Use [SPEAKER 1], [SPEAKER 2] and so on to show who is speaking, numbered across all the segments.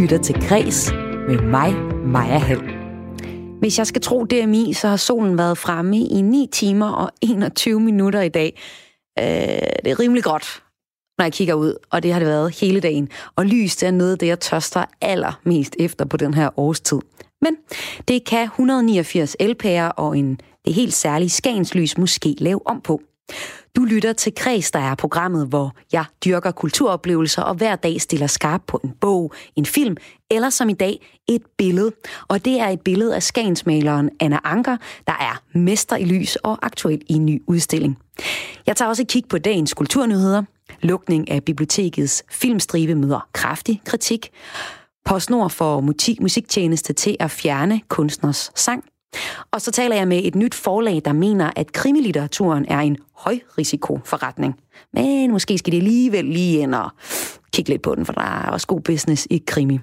[SPEAKER 1] lytter til Græs med mig, Maja Hall. Hvis jeg skal tro DMI, så har solen været fremme i 9 timer og 21 minutter i dag. Øh, det er rimelig godt, når jeg kigger ud, og det har det været hele dagen. Og lys det er noget af det, jeg tørster allermest efter på den her årstid. Men det kan 189 LP'er og en det helt særlige Skagenslys måske lave om på. Du lytter til Kreds, der er programmet, hvor jeg dyrker kulturoplevelser og hver dag stiller skarp på en bog, en film eller som i dag et billede. Og det er et billede af skagensmaleren Anna Anker, der er mester i lys og aktuel i en ny udstilling. Jeg tager også et kig på dagens kulturnyheder. Lukning af bibliotekets filmstribe møder kraftig kritik. PostNord får musiktjeneste til at fjerne kunstners sang. Og så taler jeg med et nyt forlag, der mener, at krimilitteraturen er en højrisikoforretning. Men måske skal det alligevel lige ind og kigge lidt på den, for der er også god business i krimi.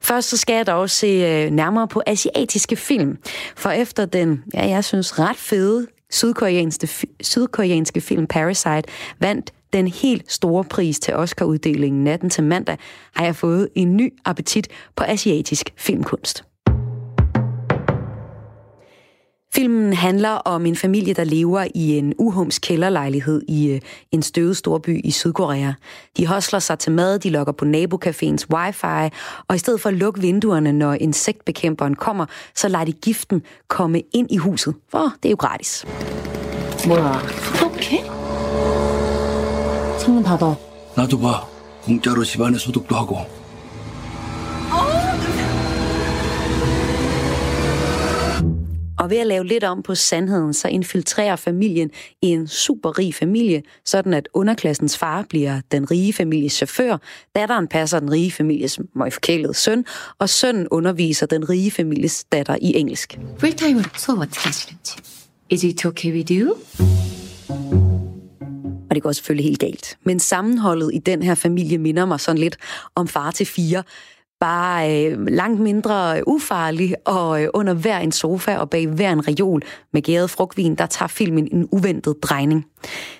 [SPEAKER 1] Først så skal jeg dog se øh, nærmere på asiatiske film, for efter den, ja, jeg synes, ret fede sydkoreanske, sydkoreanske film Parasite vandt den helt store pris til Oscar-uddelingen natten til mandag, har jeg fået en ny appetit på asiatisk filmkunst. Filmen handler om en familie, der lever i en uhums kælderlejlighed i øh, en støvet storby i Sydkorea. De hosler sig til mad, de logger på nabocaféens wifi, og i stedet for at lukke vinduerne, når insektbekæmperen kommer, så lader de giften komme ind i huset, for det er jo gratis.
[SPEAKER 2] 뭐야, 소독해? 창문 닫아.
[SPEAKER 3] 나도 봐. 공짜로 집안에 소독도 하고.
[SPEAKER 1] Og ved at lave lidt om på sandheden, så infiltrerer familien i en superrig familie, sådan at underklassens far bliver den rige families chauffør, datteren passer den rige families møgforkælede søn, og sønnen underviser den rige families datter i engelsk.
[SPEAKER 2] 풀타임으로 수업 어떻게 하시는지. Is it okay with you?
[SPEAKER 1] Og det går selvfølgelig helt galt. Men sammenholdet i den her familie minder mig sådan lidt om far til fire, bare øh, langt mindre øh, ufarlig, og øh, under hver en sofa og bag hver en reol med gæret frugtvin, der tager filmen en uventet drejning.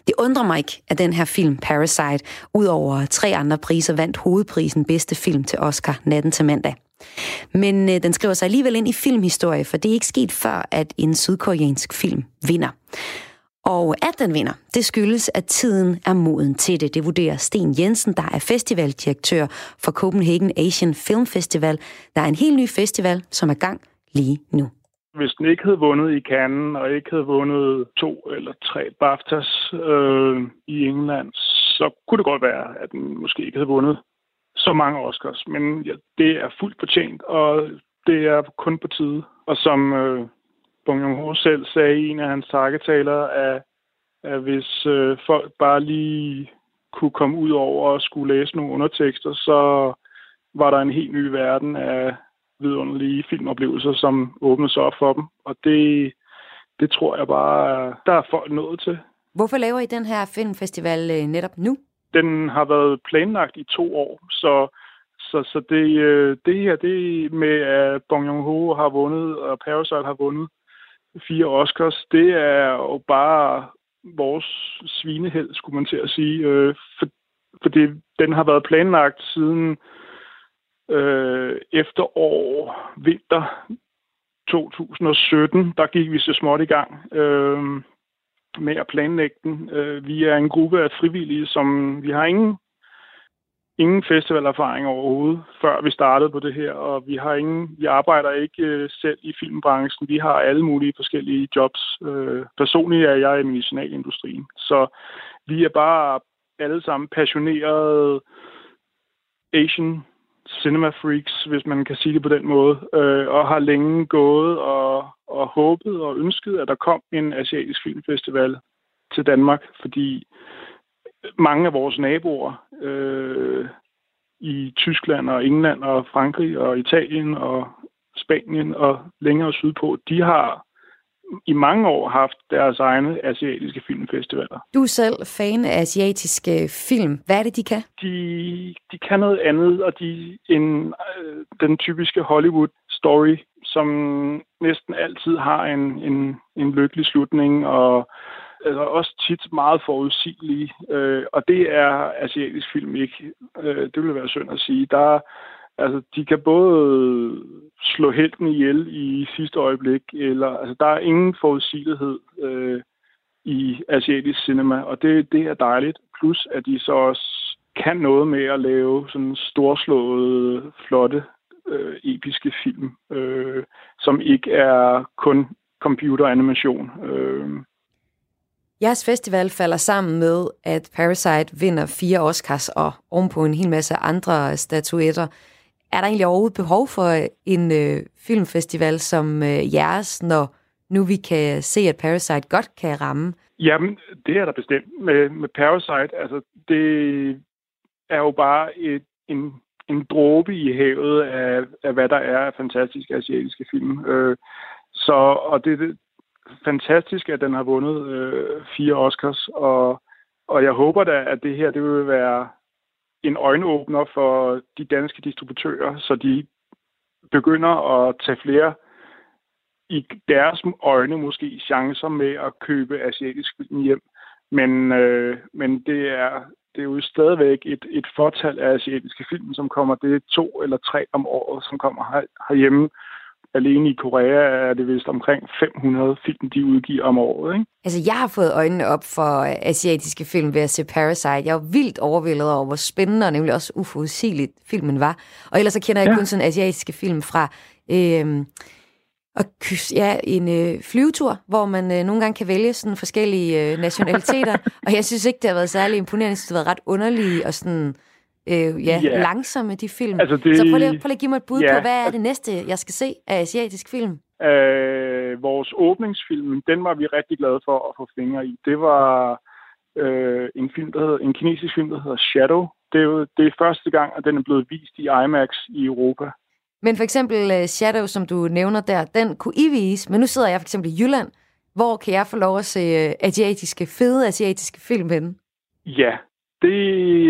[SPEAKER 1] Det undrer mig ikke, at den her film, Parasite, ud over tre andre priser, vandt hovedprisen bedste film til Oscar natten til mandag. Men øh, den skriver sig alligevel ind i filmhistorie, for det er ikke sket før, at en sydkoreansk film vinder. Og at den vinder, det skyldes, at tiden er moden til det. Det vurderer Sten Jensen, der er festivaldirektør for Copenhagen Asian Film Festival. Der er en helt ny festival, som er gang lige nu.
[SPEAKER 4] Hvis den ikke havde vundet i Cannes, og ikke havde vundet to eller tre BAFTAs øh, i England, så kunne det godt være, at den måske ikke havde vundet så mange Oscars. Men ja, det er fuldt fortjent, og det er kun på tide. Og som øh, Bong Joon-ho selv sagde i en af hans takketaler, at, at hvis øh, folk bare lige kunne komme ud over og skulle læse nogle undertekster, så var der en helt ny verden af vidunderlige filmoplevelser, som åbnede sig op for dem. Og det, det tror jeg bare, der er folk nået til.
[SPEAKER 1] Hvorfor laver I den her filmfestival øh, netop nu?
[SPEAKER 4] Den har været planlagt i to år, så så, så det, øh, det her, det med, at Bong Joon-ho har vundet, og Parasite har vundet, fire Oscars, det er jo bare vores svineheld, skulle man til at sige. Øh, for, fordi den har været planlagt siden øh, efterår, vinter 2017. Der gik vi så småt i gang øh, med at planlægge den. Øh, vi er en gruppe af frivillige, som vi har ingen ingen festivalerfaring overhovedet, før vi startede på det her, og vi har ingen, vi arbejder ikke øh, selv i filmbranchen. Vi har alle mulige forskellige jobs. Øh, personligt er jeg i medicinalindustrien, så vi er bare alle sammen passionerede Asian cinema freaks, hvis man kan sige det på den måde, øh, og har længe gået og, og håbet og ønsket, at der kom en asiatisk filmfestival til Danmark, fordi mange af vores naboer øh, i Tyskland og England og Frankrig og Italien og Spanien og længere sydpå, de har i mange år haft deres egne asiatiske filmfestivaler.
[SPEAKER 1] Du er selv fan af asiatiske film. Hvad er det, de kan?
[SPEAKER 4] De, de kan noget andet, og de end øh, den typiske Hollywood-story, som næsten altid har en, en, en lykkelig slutning, og altså også tit meget forudsigelige, øh, og det er asiatisk film ikke. Øh, det vil være synd at sige. Der, Altså, de kan både slå helten ihjel i sidste øjeblik, eller altså, der er ingen forudsigelighed øh, i asiatisk cinema, og det, det er dejligt. Plus, at de så også kan noget med at lave sådan storslåede, flotte, øh, episke film, øh, som ikke er kun computeranimation. Øh.
[SPEAKER 1] Jeres festival falder sammen med, at Parasite vinder fire Oscars og ovenpå en hel masse andre statuetter. Er der egentlig overhovedet behov for øh, en øh, filmfestival som øh, jeres, når nu vi kan se, at Parasite godt kan ramme?
[SPEAKER 4] Jamen, det er der bestemt. Med, med Parasite, altså, det er jo bare et, en, en dråbe i havet af, af, hvad der er af fantastiske asiatiske film. Øh, så, og det fantastisk, at den har vundet øh, fire Oscars, og, og jeg håber da, at det her det vil være en øjenåbner for de danske distributører, så de begynder at tage flere i deres øjne måske chancer med at købe asiatisk film hjem. Men, øh, men det, er, det er jo stadigvæk et, et fortal af asiatiske film, som kommer. Det er to eller tre om året, som kommer her, herhjemme alene i Korea er det vist omkring 500 film, de udgiver om året. Ikke?
[SPEAKER 1] Altså, jeg har fået øjnene op for asiatiske film ved at se Parasite. Jeg var vildt overvældet over, hvor spændende og nemlig også uforudsigeligt filmen var. Og ellers så kender jeg ja. kun sådan asiatiske film fra... Øh, og ja, en øh, flyvetur, hvor man øh, nogle gange kan vælge sådan forskellige øh, nationaliteter. og jeg synes ikke, det har været særlig imponerende. Jeg synes, det har været ret underlige og sådan øh, ja, yeah. langsomme, de film. Altså det, så prøv lige, prøv lige at give mig et bud yeah. på, hvad er det næste, jeg skal se af asiatisk film?
[SPEAKER 4] Øh, vores åbningsfilm, den var vi rigtig glade for at få fingre i. Det var øh, en film, der hedder, en kinesisk film, der hedder Shadow. Det er jo det er første gang, at den er blevet vist i IMAX i Europa.
[SPEAKER 1] Men for eksempel uh, Shadow, som du nævner der, den kunne I vise, men nu sidder jeg for eksempel i Jylland. Hvor kan jeg få lov at se uh, asiatiske, fede asiatiske film henne?
[SPEAKER 4] Ja, det,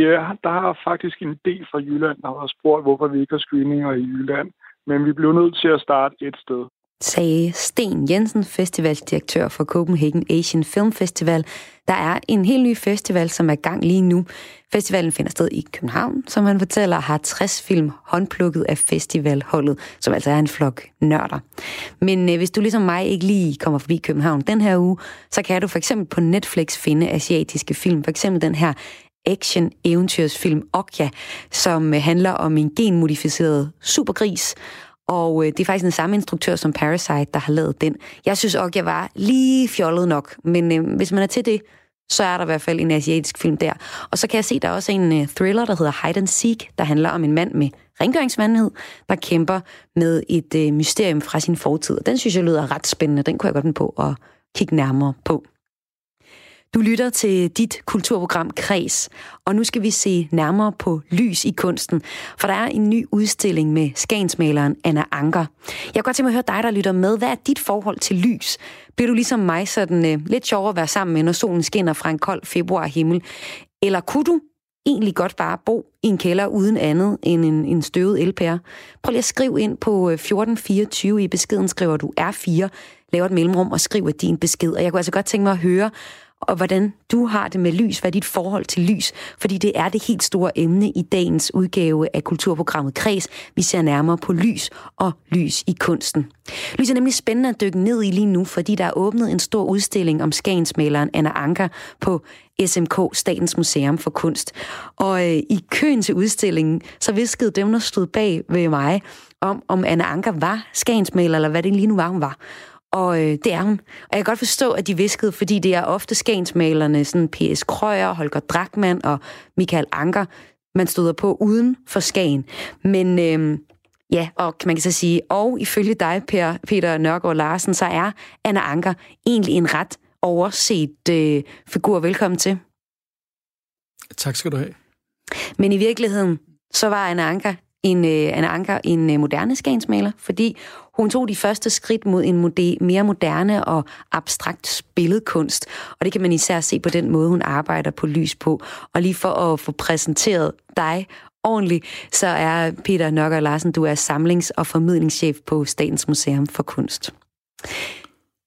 [SPEAKER 4] øh, der har faktisk en del fra Jylland, der har spurgt, hvorfor vi ikke har screeninger i Jylland. Men vi blev nødt til at starte et sted.
[SPEAKER 1] Sagde Sten Jensen, festivaldirektør for Copenhagen Asian Film Festival. Der er en helt ny festival, som er gang lige nu. Festivalen finder sted i København, som han fortæller, har 60 film håndplukket af festivalholdet, som altså er en flok nørder. Men øh, hvis du ligesom mig ikke lige kommer forbi København den her uge, så kan du for eksempel på Netflix finde asiatiske film. For eksempel den her action-eventyrsfilm Okja, som øh, handler om en genmodificeret supergris. Og øh, det er faktisk den samme instruktør som Parasite, der har lavet den. Jeg synes Okja var lige fjollet nok, men øh, hvis man er til det, så er der i hvert fald en asiatisk film der. Og så kan jeg se, der er også en øh, thriller, der hedder Hide and Seek, der handler om en mand med rengøringsvandhed, der kæmper med et øh, mysterium fra sin fortid. Og den synes jeg lyder ret spændende. Den kunne jeg godt på at kigge nærmere på. Du lytter til dit kulturprogram Kres, og nu skal vi se nærmere på lys i kunsten, for der er en ny udstilling med skagensmaleren Anna Anker. Jeg kan godt tænke mig at høre dig, der lytter med. Hvad er dit forhold til lys? Bliver du ligesom mig sådan uh, lidt sjovere at være sammen med, når solen skinner fra en kold februar himmel? Eller kunne du egentlig godt bare bo i en kælder uden andet end en, en støvet elpære? Prøv lige at skrive ind på øh, 1424 i beskeden, skriver du R4, laver et mellemrum og skriver din besked. Og jeg kunne altså godt tænke mig at høre, og hvordan du har det med lys, hvad er dit forhold til lys, fordi det er det helt store emne i dagens udgave af kulturprogrammet Kreds. Vi ser nærmere på lys og lys i kunsten. Lys er nemlig spændende at dykke ned i lige nu, fordi der er åbnet en stor udstilling om skagensmaleren Anna Anker på SMK, Statens Museum for Kunst. Og øh, i køen til udstillingen, så viskede dem, der stod bag ved mig, om, om Anna Anker var skagensmaler, eller hvad det lige nu var, hun var. Og øh, det er hun. Og jeg kan godt forstå, at de viskede, fordi det er ofte skagensmalerne, sådan P.S. Krøyer, Holger Drakman og Michael Anker, man støder på uden for Skagen. Men øh, ja, og man kan så sige, og ifølge dig, per, Peter Nørgaard Larsen, så er Anna Anker egentlig en ret overset øh, figur. Velkommen til.
[SPEAKER 5] Tak skal du have.
[SPEAKER 1] Men i virkeligheden, så var Anna Anker en, øh, Anna Anker en øh, moderne skagensmaler, fordi hun tog de første skridt mod en mode, mere moderne og abstrakt billedkunst, og det kan man især se på den måde, hun arbejder på lys på. Og lige for at få præsenteret dig ordentligt, så er Peter Nokker Larsen, du er samlings- og formidlingschef på Statens Museum for Kunst.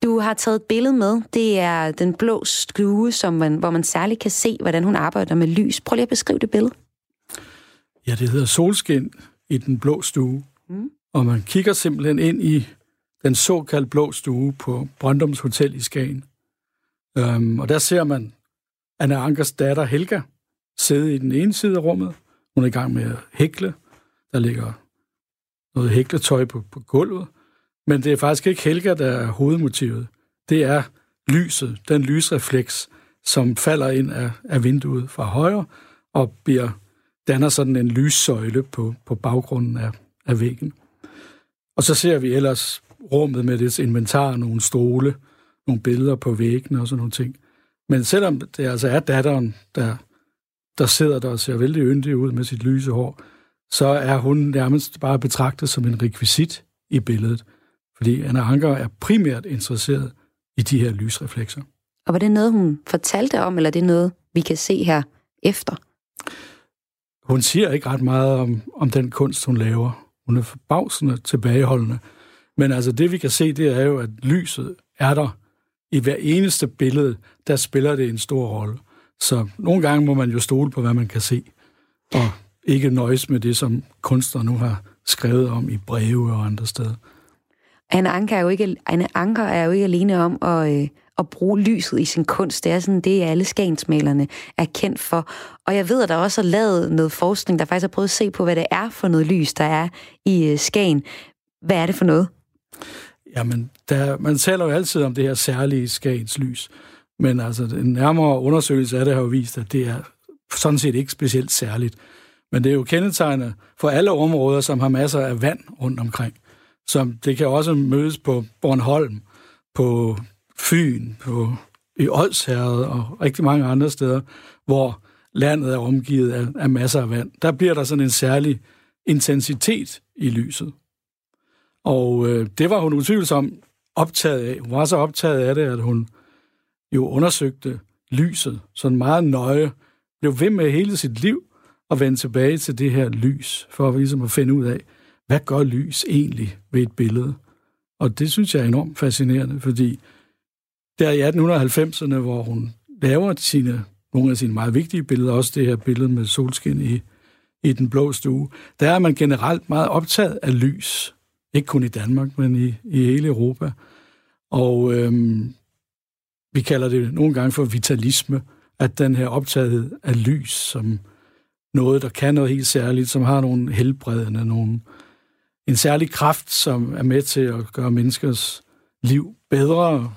[SPEAKER 1] Du har taget et billede med. Det er den blå stue, som man, hvor man særligt kan se, hvordan hun arbejder med lys. Prøv lige at beskrive det billede.
[SPEAKER 5] Ja, det hedder Solskin i den blå stue. Mm. Og man kigger simpelthen ind i den såkaldte blå stue på Brøndums Hotel i Skagen. Um, og der ser man Anna Ankers datter Helga sidde i den ene side af rummet. Hun er i gang med at hækle. Der ligger noget hækletøj på, på gulvet. Men det er faktisk ikke Helga, der er hovedmotivet. Det er lyset, den lysrefleks, som falder ind af, af vinduet fra højre og bliver, danner sådan en lyssøjle på, på baggrunden af, af væggen. Og så ser vi ellers rummet med dets inventar, nogle stole, nogle billeder på væggene og sådan nogle ting. Men selvom det altså er datteren, der, der sidder der og ser vældig yndig ud med sit lyse hår, så er hun nærmest bare betragtet som en rekvisit i billedet. Fordi Anna Anker er primært interesseret i de her lysreflekser.
[SPEAKER 1] Og var det noget, hun fortalte om, eller er det noget, vi kan se her efter?
[SPEAKER 5] Hun siger ikke ret meget om, om den kunst, hun laver. Hun er forbavsende tilbageholdende. Men altså det, vi kan se, det er jo, at lyset er der. I hver eneste billede, der spiller det en stor rolle. Så nogle gange må man jo stole på, hvad man kan se, og ikke nøjes med det, som kunstner nu har skrevet om i breve og andre steder.
[SPEAKER 1] Anne Anker er jo ikke, Anne Anker er jo ikke alene om at, øh, at bruge lyset i sin kunst. Det er sådan det, alle skagensmalerne er kendt for. Og jeg ved, at der også er lavet noget forskning, der faktisk har prøvet at se på, hvad det er for noget lys, der er i øh, Skagen. Hvad er det for noget?
[SPEAKER 5] Jamen, der, man taler jo altid om det her særlige Skagens lys. Men altså, en nærmere undersøgelse af det har jo vist, at det er sådan set ikke specielt særligt. Men det er jo kendetegnet for alle områder, som har masser af vand rundt omkring. Som det kan også mødes på Bornholm, på Fyn, på i Odsherred og rigtig mange andre steder, hvor landet er omgivet af, af masser af vand. Der bliver der sådan en særlig intensitet i lyset. Og øh, det var hun utvivlsomt optaget af. Hun var så optaget af det, at hun jo undersøgte lyset sådan meget nøje, blev ved med hele sit liv at vende tilbage til det her lys, for at, ligesom at finde ud af, hvad gør lys egentlig ved et billede? Og det synes jeg er enormt fascinerende, fordi der i 1890'erne, hvor hun laver sine, nogle af sine meget vigtige billeder, også det her billede med solskin i, i den blå stue, der er man generelt meget optaget af lys. Ikke kun i Danmark, men i, i hele Europa. Og øhm, vi kalder det nogle gange for vitalisme, at den her optagethed af lys, som noget, der kan noget helt særligt, som har nogle helbredende, nogle, en særlig kraft, som er med til at gøre menneskers liv bedre.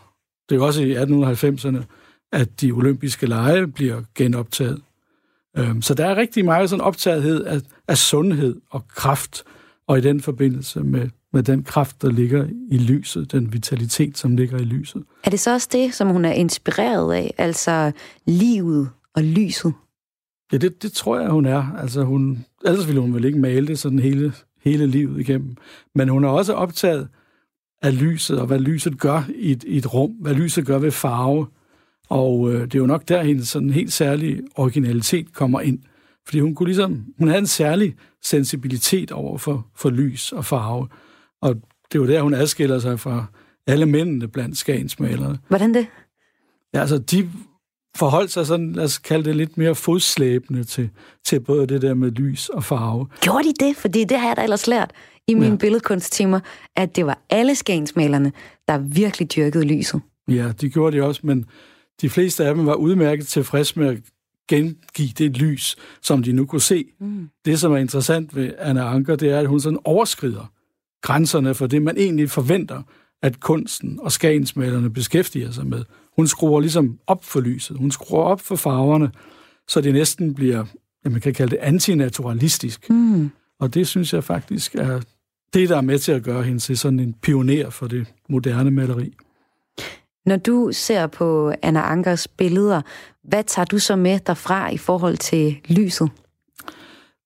[SPEAKER 5] Det er jo også i 1890'erne, at de olympiske lege bliver genoptaget. Øhm, så der er rigtig meget sådan optagethed af, af sundhed og kraft, og i den forbindelse med, med den kraft, der ligger i lyset, den vitalitet, som ligger i lyset.
[SPEAKER 1] Er det så også det, som hun er inspireret af, altså livet og lyset?
[SPEAKER 5] Ja, det, det tror jeg, hun er. Altså hun, ellers ville hun vel ikke male det sådan hele, hele livet igennem. Men hun er også optaget af lyset, og hvad lyset gør i et, i et rum, hvad lyset gør ved farve. Og øh, det er jo nok der, hendes sådan helt særlig originalitet kommer ind. Fordi hun kunne ligesom, hun havde en særlig sensibilitet over for, for lys og farve. Og det er jo der, hun adskiller sig fra alle mændene blandt skagensmalerne.
[SPEAKER 1] Hvordan det?
[SPEAKER 5] Ja, altså, de forholdt sig sådan, lad os kalde det lidt mere fodslæbende til, til både det der med lys og farve.
[SPEAKER 1] Gjorde de det? Fordi det har jeg da ellers lært i mine ja. billedkunsttimer, at det var alle skagensmalerne, der virkelig dyrkede lyset.
[SPEAKER 5] Ja, de gjorde det også, men de fleste af dem var udmærket tilfreds med at gengive det lys, som de nu kunne se. Mm. Det, som er interessant ved Anna Anker, det er, at hun sådan overskrider grænserne for det, man egentlig forventer, at kunsten og skagensmalerne beskæftiger sig med. Hun skruer ligesom op for lyset. Hun skruer op for farverne, så det næsten bliver, ja, man kan kalde det antinaturalistisk. Mm. Og det synes jeg faktisk er det, der er med til at gøre hende til sådan en pioner for det moderne maleri.
[SPEAKER 1] Når du ser på Anna Ankers billeder, hvad tager du så med derfra i forhold til lyset?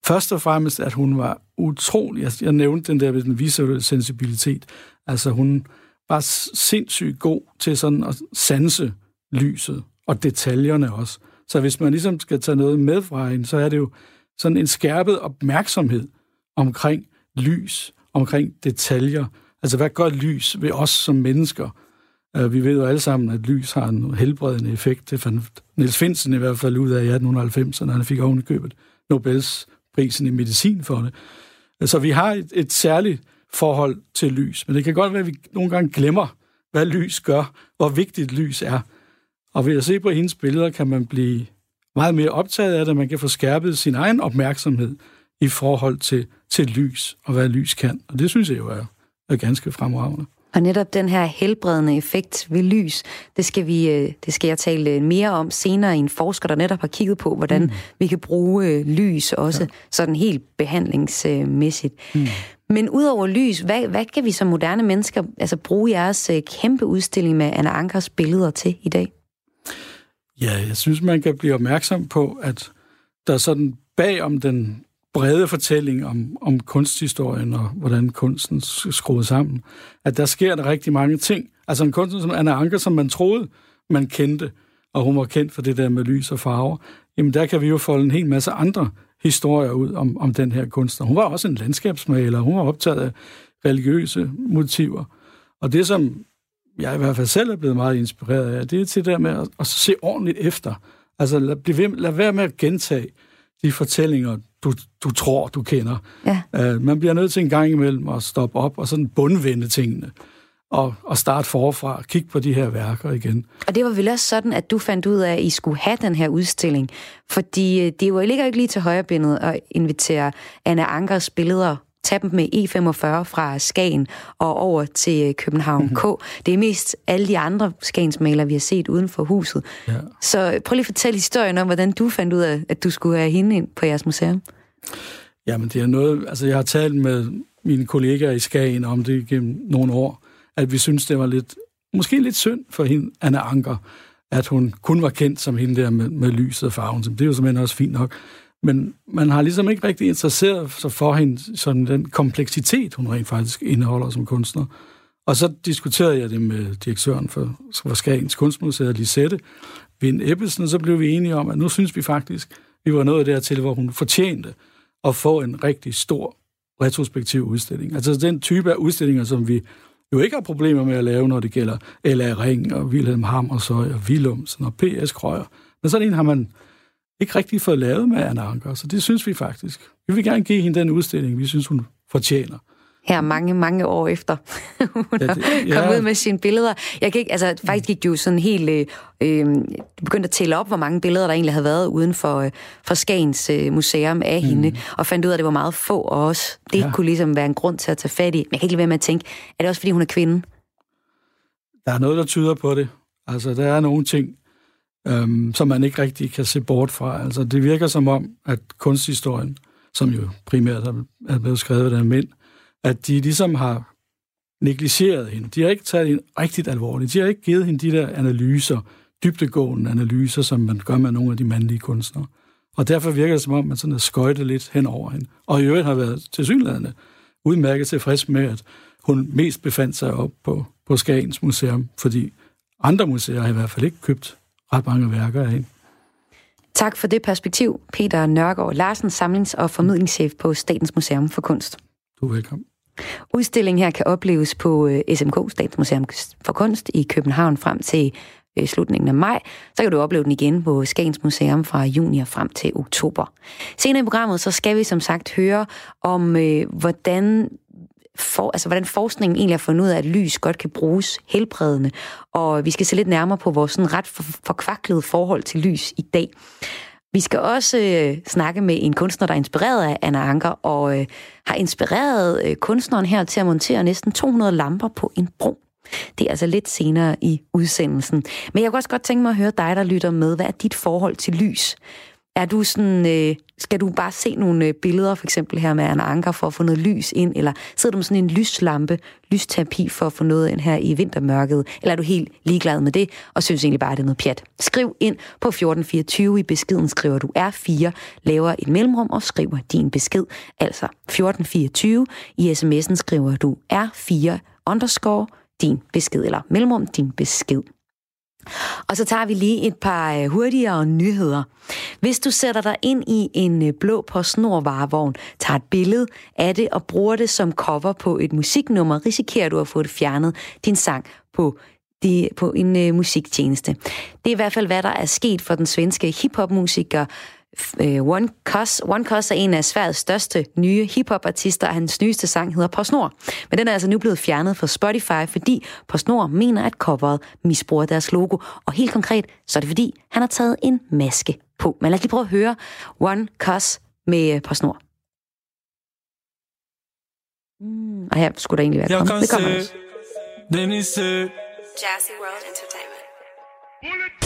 [SPEAKER 5] Først og fremmest, at hun var utrolig, altså jeg nævnte den der med den visuelle sensibilitet, altså hun var sindssygt god til sådan at sanse lyset, og detaljerne også. Så hvis man ligesom skal tage noget med fra hende, så er det jo sådan en skærpet opmærksomhed omkring lys, omkring detaljer. Altså, hvad gør lys ved os som mennesker? Øh, vi ved jo alle sammen, at lys har en helbredende effekt. Det fandt Niels Finsen i hvert fald ud af i 1890'erne. Han fik ovenikøbet Nobels prisen i medicin for det. Så vi har et, et særligt forhold til lys, men det kan godt være, at vi nogle gange glemmer, hvad lys gør, hvor vigtigt lys er. Og ved at se på hendes billeder, kan man blive meget mere optaget af det, man kan få skærpet sin egen opmærksomhed i forhold til, til lys, og hvad lys kan. Og det synes jeg jo er, er ganske fremragende.
[SPEAKER 1] Og netop den her helbredende effekt ved lys, det skal, vi, øh, det skal jeg tale øh, mere om senere i en forsker, der netop har kigget på, hvordan mm. vi kan bruge øh, lys også ja. sådan helt behandlingsmæssigt. Mm. Men udover lys, hvad, hvad kan vi som moderne mennesker altså bruge jeres kæmpe udstilling med Anna Ankers billeder til i dag?
[SPEAKER 5] Ja, jeg synes, man kan blive opmærksom på, at der sådan bag om den brede fortælling om, om kunsthistorien og hvordan kunsten skruet sammen, at der sker der rigtig mange ting. Altså en kunstner som Anna Anker, som man troede, man kendte, og hun var kendt for det der med lys og farver, jamen der kan vi jo folde en hel masse andre historier ud om, om den her kunstner. Hun var også en landskabsmaler, hun var optaget af religiøse motiver. Og det, som jeg i hvert fald selv er blevet meget inspireret af, det er til det der med at, at se ordentligt efter. Altså lad, ved, lad være med at gentage de fortællinger, du, du tror, du kender. Ja. Uh, man bliver nødt til en gang imellem at stoppe op og sådan bundvende tingene og, og starte forfra og kigge på de her værker igen.
[SPEAKER 1] Og det var vel også sådan, at du fandt ud af, at I skulle have den her udstilling, fordi øh, det var ligger ikke lige til højrebindet at invitere Anna Ankers billeder tage dem med E45 fra Skagen og over til øh, København mm-hmm. K. Det er mest alle de andre Skagensmalere, vi har set uden for huset. Ja. Så prøv lige at fortælle historien om, hvordan du fandt ud af, at du skulle have hende ind på jeres museum.
[SPEAKER 5] Jamen, det er noget... Altså, jeg har talt med mine kollegaer i Skagen om det gennem nogle år, at vi synes, det var lidt... Måske lidt synd for hende, Anna Anker, at hun kun var kendt som hende der med, med lyset og farven. Det er jo simpelthen også fint nok. Men man har ligesom ikke rigtig interesseret sig for hende, som den kompleksitet, hun rent faktisk indeholder som kunstner. Og så diskuterede jeg det med direktøren for, for Skagens Kunstmuseet, Lisette Vind Ebbelsen, og så blev vi enige om, at nu synes vi faktisk, vi var nået dertil, hvor hun fortjente at få en rigtig stor retrospektiv udstilling. Altså den type af udstillinger, som vi jo ikke har problemer med at lave, når det gælder L.A. Ring og Wilhelm Hammershøi og Willumsen og P.S. Krøyer. Men sådan en har man ikke rigtig fået lavet med Anna Anker, så det synes vi faktisk. Vi vil gerne give hende den udstilling, vi synes, hun fortjener.
[SPEAKER 1] Her mange, mange år efter, hun ja, det, ja. kom ud med sine billeder. Jeg ikke, altså faktisk gik det jo sådan helt, øh, øh, begyndte at tælle op, hvor mange billeder, der egentlig havde været uden for, øh, for Skagens øh, museum af mm. hende, og fandt ud af, at det var meget få, og også det ja. kunne ligesom være en grund til at tage fat i. Men jeg kan ikke lade være med at tænke, er det også, fordi hun er kvinde?
[SPEAKER 5] Der er noget, der tyder på det. Altså, der er nogle ting, øhm, som man ikke rigtig kan se bort fra. Altså, det virker som om, at kunsthistorien, som jo primært er blevet skrevet af mænd, at de ligesom har negligeret hende. De har ikke taget hende rigtigt alvorligt. De har ikke givet hende de der analyser, dybtegående analyser, som man gør med nogle af de mandlige kunstnere. Og derfor virker det som om, man sådan er skøjtet lidt hen over hende. Og i øvrigt har været tilsyneladende udmærket tilfreds med, at hun mest befandt sig op på, på Skagens Museum, fordi andre museer har i hvert fald ikke købt ret mange værker af.
[SPEAKER 1] Tak for det perspektiv, Peter Nørgaard Larsen, samlings- og formidlingschef på Statens Museum for Kunst.
[SPEAKER 5] Du er velkommen.
[SPEAKER 1] Udstillingen her kan opleves på øh, SMK, Statens Museum for Kunst, i København frem til øh, slutningen af maj. Så kan du opleve den igen på Skagens Museum fra juni og frem til oktober. Senere i programmet så skal vi som sagt høre om, øh, hvordan for, altså, hvordan forskningen egentlig har fundet ud af, at lys godt kan bruges helbredende. Og vi skal se lidt nærmere på vores sådan ret forkvaklede forhold til lys i dag. Vi skal også øh, snakke med en kunstner, der er inspireret af Anna Anker, og øh, har inspireret øh, kunstneren her til at montere næsten 200 lamper på en bro. Det er altså lidt senere i udsendelsen. Men jeg kunne også godt tænke mig at høre dig, der lytter med. Hvad er dit forhold til lys? Er du sådan, øh, skal du bare se nogle øh, billeder, for eksempel her med Anna Anker, for at få noget lys ind, eller sidder du med sådan en lyslampe, lysterapi for at få noget ind her i vintermørket, eller er du helt ligeglad med det, og synes egentlig bare, at det er noget pjat? Skriv ind på 1424, i beskeden skriver du R4, laver et mellemrum og skriver din besked, altså 1424, i sms'en skriver du R4 underscore din besked, eller mellemrum din besked. Og så tager vi lige et par øh, hurtigere nyheder. Hvis du sætter dig ind i en øh, blå på snorvarevogn, tager et billede af det og bruger det som cover på et musiknummer, risikerer du at få det fjernet din sang på de, på en uh, musiktjeneste. Det er i hvert fald, hvad der er sket for den svenske hiphopmusiker One Cuss. One Cuss er en af Sveriges største nye hiphop-artister, og hans nyeste sang hedder PostNord. Men den er altså nu blevet fjernet fra Spotify, fordi PostNord mener, at coveret misbruger deres logo. Og helt konkret, så er det fordi, han har taget en maske på. Men lad os lige prøve at høre One Cuss med øh, PostNord. Mm, og her skulle der egentlig være kommet. Det kommer også.
[SPEAKER 6] Jazzy World Entertainment.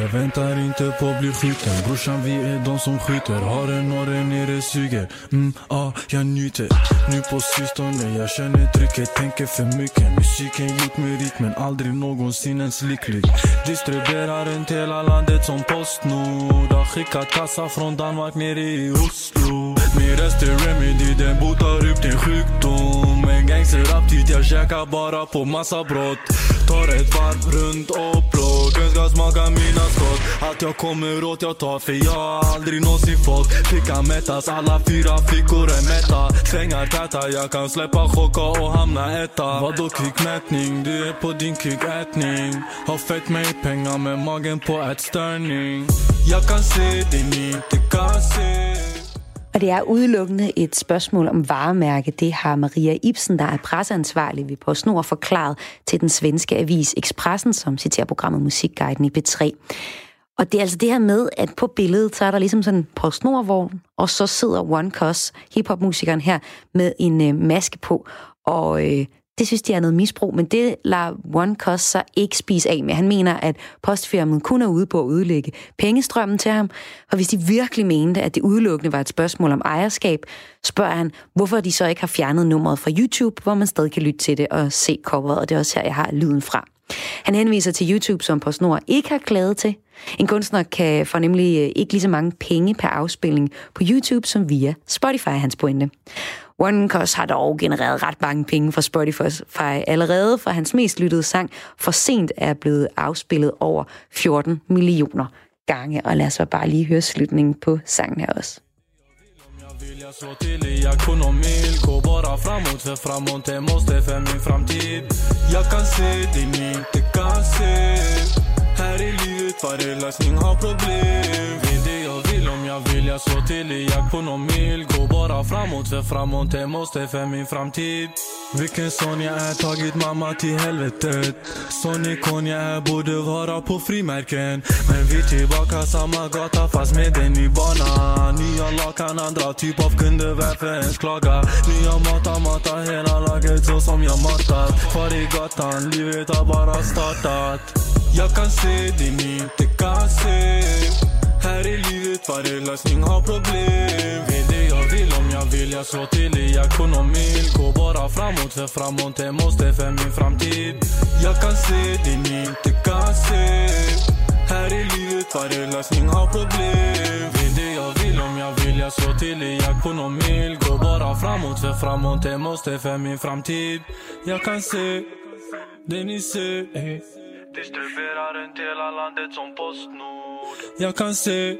[SPEAKER 6] Jag väntar inte på att bli skjuten Brorsan vi e är de som skjuter Har en orre nere suger mm, ah, jag njuter Nu på sistone jag e känner trycket Tänker för mycket Musiken gjort mig rik men aldrig någonsin ens lycklig Distribuerar runt hela landet som Postnord Har skickat kassa från Danmark ner i Oslo Min röst är remedy den botar upp din sjukdom En gangsteraptit jag käkar bara på massa brott Tar ett varv runt och plock Önskar smaka mina skott Att jag kommer åt jag tar för jag har aldrig någonsin fått. Fickan mättas, alla fyra fickor är mätta. Svängar täta, jag kan släppa chocka och hamna etta. Vadå kickmätning? Du är på din kickätning Har fett med pengar med magen på ätstörning. Jag kan se det ni inte kan se.
[SPEAKER 1] Og det er udelukkende et spørgsmål om varemærke. Det har Maria Ibsen, der er presseansvarlig ved PostNord, forklaret til den svenske avis Expressen, som citerer programmet Musikguiden i B3. Og det er altså det her med, at på billedet, så er der ligesom sådan en postnordvogn, og så sidder One Cos, hiphop-musikeren her, med en øh, maske på. Og øh, det synes de er noget misbrug, men det lader One Cost ikke spise af med. Han mener, at postfirmaet kun er ude på at udlægge pengestrømmen til ham, og hvis de virkelig mente, at det udelukkende var et spørgsmål om ejerskab, spørger han, hvorfor de så ikke har fjernet nummeret fra YouTube, hvor man stadig kan lytte til det og se coveret, og det er også her, jeg har lyden fra. Han henviser til YouTube, som PostNord ikke har klaget til. En kunstner kan få nemlig øh, ikke lige så mange penge per afspilning på YouTube som via Spotify, hans pointe. OneCost har dog genereret ret mange penge fra Spotify allerede, for hans mest lyttede sang For sent er blevet afspillet over 14 millioner gange. Og lad os bare lige høre slutningen på sangen her også.
[SPEAKER 6] Jag slår till i ekonomin Gå bara framåt för framåt det måste för min framtid. Jag kan se det ni inte kan se Här i livet varje lösning har problem jag vill jag slår till i jakt på någon mil. Går bara framåt för framåt det måste för min framtid. Vilken son jag är, tagit mamma till helvetet. Sån ikon jag är, borde vara på frimärken. Men vi tillbaka samma gata fast med en ny bana. Nya lakan, andra typ av kunder, varför ens klaga? Nya matar, matar hela laget så som jag matat Kvar i gatan, livet har bara startat. Jag kan se det ni inte kan se. Her i livet var det løsning har problem. Ved det jeg vil om jeg vil Jeg slår til i ekonomin Gå bara framåt för framåt det måste för min framtid Jag kan se det ni inte kan se. Här i livet var det løsning har problem. Ved det jeg vil om jeg vil Jeg slår til i ekonomin Gå bara framåt för framåt det måste för min framtid Jag kan se det ni ser eh. Distribuerar runt hela landet som Postnord Jag kan se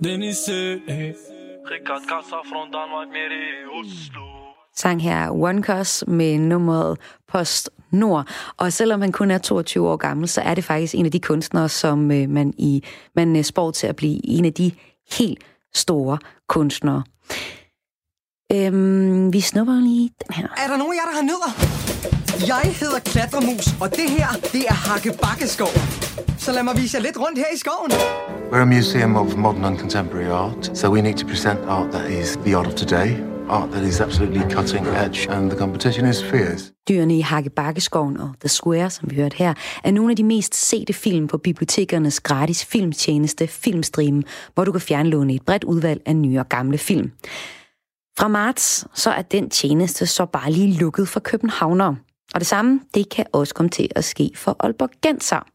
[SPEAKER 6] det ni ser eh. Skickat kassa från Danmark ner i Oslo
[SPEAKER 1] sang her One Cos med nummeret Post Nord. Og selvom han kun er 22 år gammel, så er det faktisk en af de kunstnere, som øh, man i man øh, spår til at blive en af de helt store kunstnere. Øhm, vi snupper lige den her.
[SPEAKER 7] Er der nogen af jer, der har nødder? Jeg hedder Klatremus, og det her, det er Hakke Bakkeskov. Så lad mig vise jer lidt rundt her i skoven.
[SPEAKER 8] We're a museum of modern and contemporary art, so we need to present art that is the art of today, art that is absolutely cutting edge, and the competition is fierce.
[SPEAKER 1] Dyrene i Hakke Bakkeskoven og The Square, som vi hørte her, er nogle af de mest sete film på bibliotekernes gratis filmtjeneste Filmstream, hvor du kan fjernlåne et bredt udvalg af nye og gamle film. Fra marts så er den tjeneste så bare lige lukket for københavnere. Og det samme, det kan også komme til at ske for Aalborg Genser.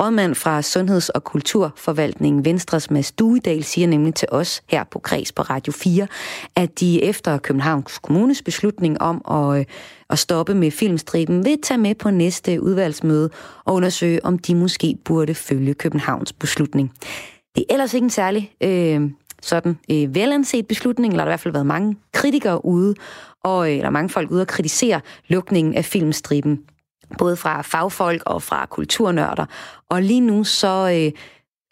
[SPEAKER 1] Rådmand fra Sundheds- og Kulturforvaltningen Venstres Mads Duedal siger nemlig til os her på Kreds på Radio 4, at de efter Københavns Kommunes beslutning om at, øh, at stoppe med filmstriben vil tage med på næste udvalgsmøde og undersøge, om de måske burde følge Københavns beslutning. Det er ellers ikke en særlig øh, sådan øh, velanset beslutning, eller der har i hvert fald været mange kritikere ude, og øh, der er mange folk ude og kritisere lukningen af filmstriben, både fra fagfolk og fra kulturnørder. Og lige nu så øh,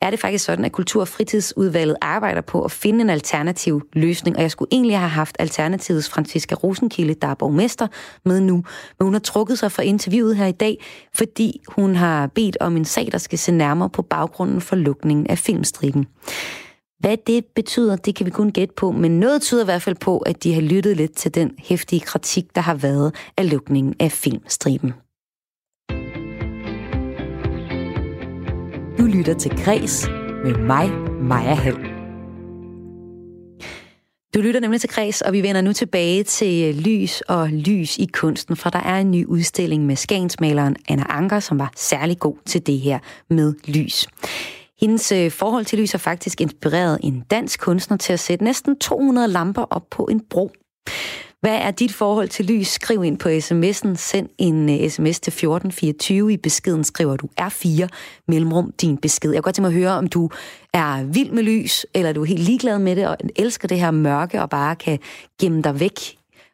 [SPEAKER 1] er det faktisk sådan, at Kultur- og Fritidsudvalget arbejder på at finde en alternativ løsning, og jeg skulle egentlig have haft Alternativets Franziska Rosenkilde, der er borgmester, med nu, men hun har trukket sig fra interviewet her i dag, fordi hun har bedt om en sag, der skal se nærmere på baggrunden for lukningen af filmstriben. Hvad det betyder, det kan vi kun gætte på, men noget tyder i hvert fald på, at de har lyttet lidt til den hæftige kritik, der har været af lukningen af filmstriben. Du lytter til Græs med mig, Maja Hall. Du lytter nemlig til Græs, og vi vender nu tilbage til øh, lys og lys i kunsten, for der er en ny udstilling med skagensmaleren Anna Anker, som var særlig god til det her med lys. Hendes øh, forhold til lys har faktisk inspireret en dansk kunstner til at sætte næsten 200 lamper op på en bro. Hvad er dit forhold til lys? Skriv ind på sms'en. Send en uh, sms til 1424. I beskeden skriver du R4 mellemrum din besked. Jeg kan godt tænke mig at høre, om du er vild med lys, eller du er helt ligeglad med det, og elsker det her mørke, og bare kan gemme dig væk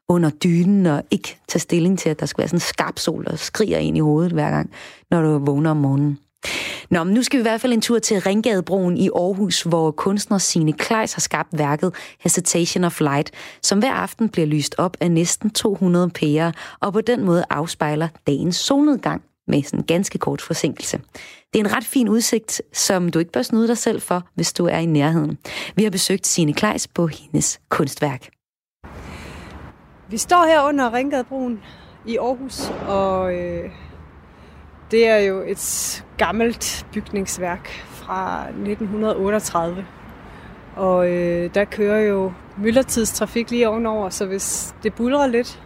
[SPEAKER 1] under dynen, og ikke tage stilling til, at der skal være sådan en skarp sol, der skriger ind i hovedet hver gang, når du vågner om morgenen. Nå, men nu skal vi i hvert fald en tur til Ringgadebroen i Aarhus, hvor kunstner Signe Kleis har skabt værket Hesitation of Light, som hver aften bliver lyst op af næsten 200 pærer, og på den måde afspejler dagens solnedgang med sådan en ganske kort forsinkelse. Det er en ret fin udsigt, som du ikke bør snyde dig selv for, hvis du er i nærheden. Vi har besøgt Signe Kleis på hendes kunstværk.
[SPEAKER 9] Vi står her under Ringgadebroen i Aarhus, og øh, det er jo et gammelt bygningsværk fra 1938. Og øh, der kører jo myldretidstrafik lige ovenover, så hvis det bulrer lidt,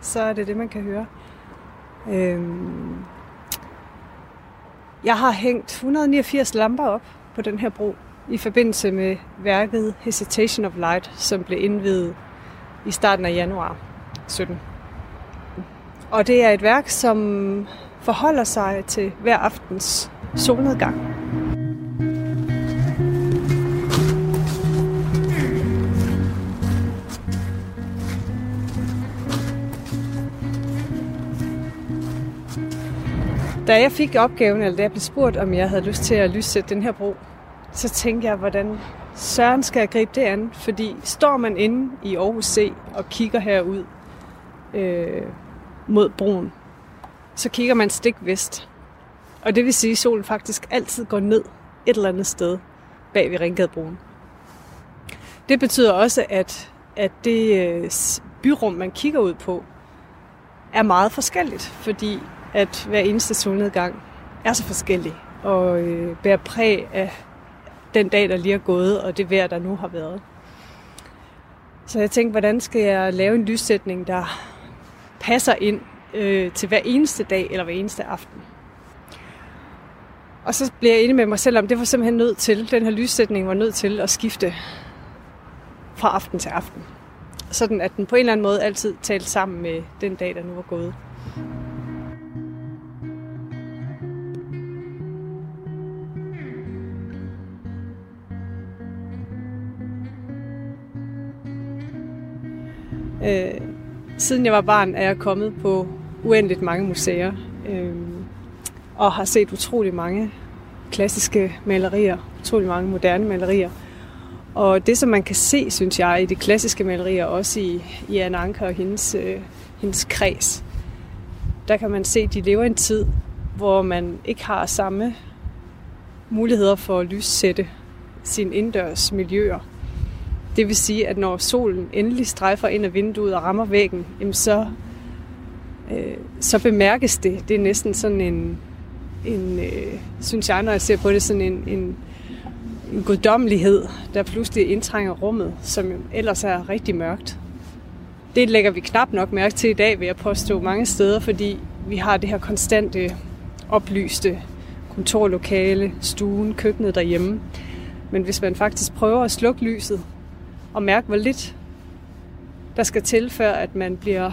[SPEAKER 9] så er det det, man kan høre. Øhm, jeg har hængt 189 lamper op på den her bro i forbindelse med værket Hesitation of Light, som blev indvidet i starten af januar 17. Og det er et værk, som forholder sig til hver aftens solnedgang. Da jeg fik opgaven, eller da jeg blev spurgt, om jeg havde lyst til at lyssætte den her bro, så tænkte jeg, hvordan søren skal jeg gribe det an? Fordi står man inde i Aarhus C og kigger herud øh, mod broen, så kigger man stik vest. Og det vil sige, at solen faktisk altid går ned et eller andet sted bag ved Ringgadebroen. Det betyder også, at, at det øh, byrum, man kigger ud på, er meget forskelligt, fordi at hver eneste solnedgang er så forskellig og øh, bærer præg af den dag, der lige er gået, og det vejr, der nu har været. Så jeg tænkte, hvordan skal jeg lave en lyssætning, der passer ind øh, til hver eneste dag eller hver eneste aften. Og så blev jeg enig med mig selv om, det var simpelthen nødt til, den her lyssætning var nødt til at skifte fra aften til aften. Sådan at den på en eller anden måde altid talte sammen med den dag, der nu var gået. Øh, siden jeg var barn, er jeg kommet på uendeligt mange museer øh, og har set utrolig mange klassiske malerier, utrolig mange moderne malerier. Og det, som man kan se, synes jeg, i de klassiske malerier, også i, i Anne Anker og hendes, øh, hendes kreds, der kan man se, at de lever en tid, hvor man ikke har samme muligheder for at lyssætte sine indendørs miljøer. Det vil sige, at når solen endelig strejfer ind ad vinduet og rammer væggen, jamen så, øh, så bemærkes det. Det er næsten sådan en, en øh, synes jeg, når jeg ser på det, sådan en, en, en guddommelighed, der pludselig indtrænger rummet, som ellers er rigtig mørkt. Det lægger vi knap nok mærke til i dag, vil jeg påstå mange steder, fordi vi har det her konstante oplyste kontorlokale, stuen, køkkenet derhjemme. Men hvis man faktisk prøver at slukke lyset og mærke, hvor lidt der skal til, før at man bliver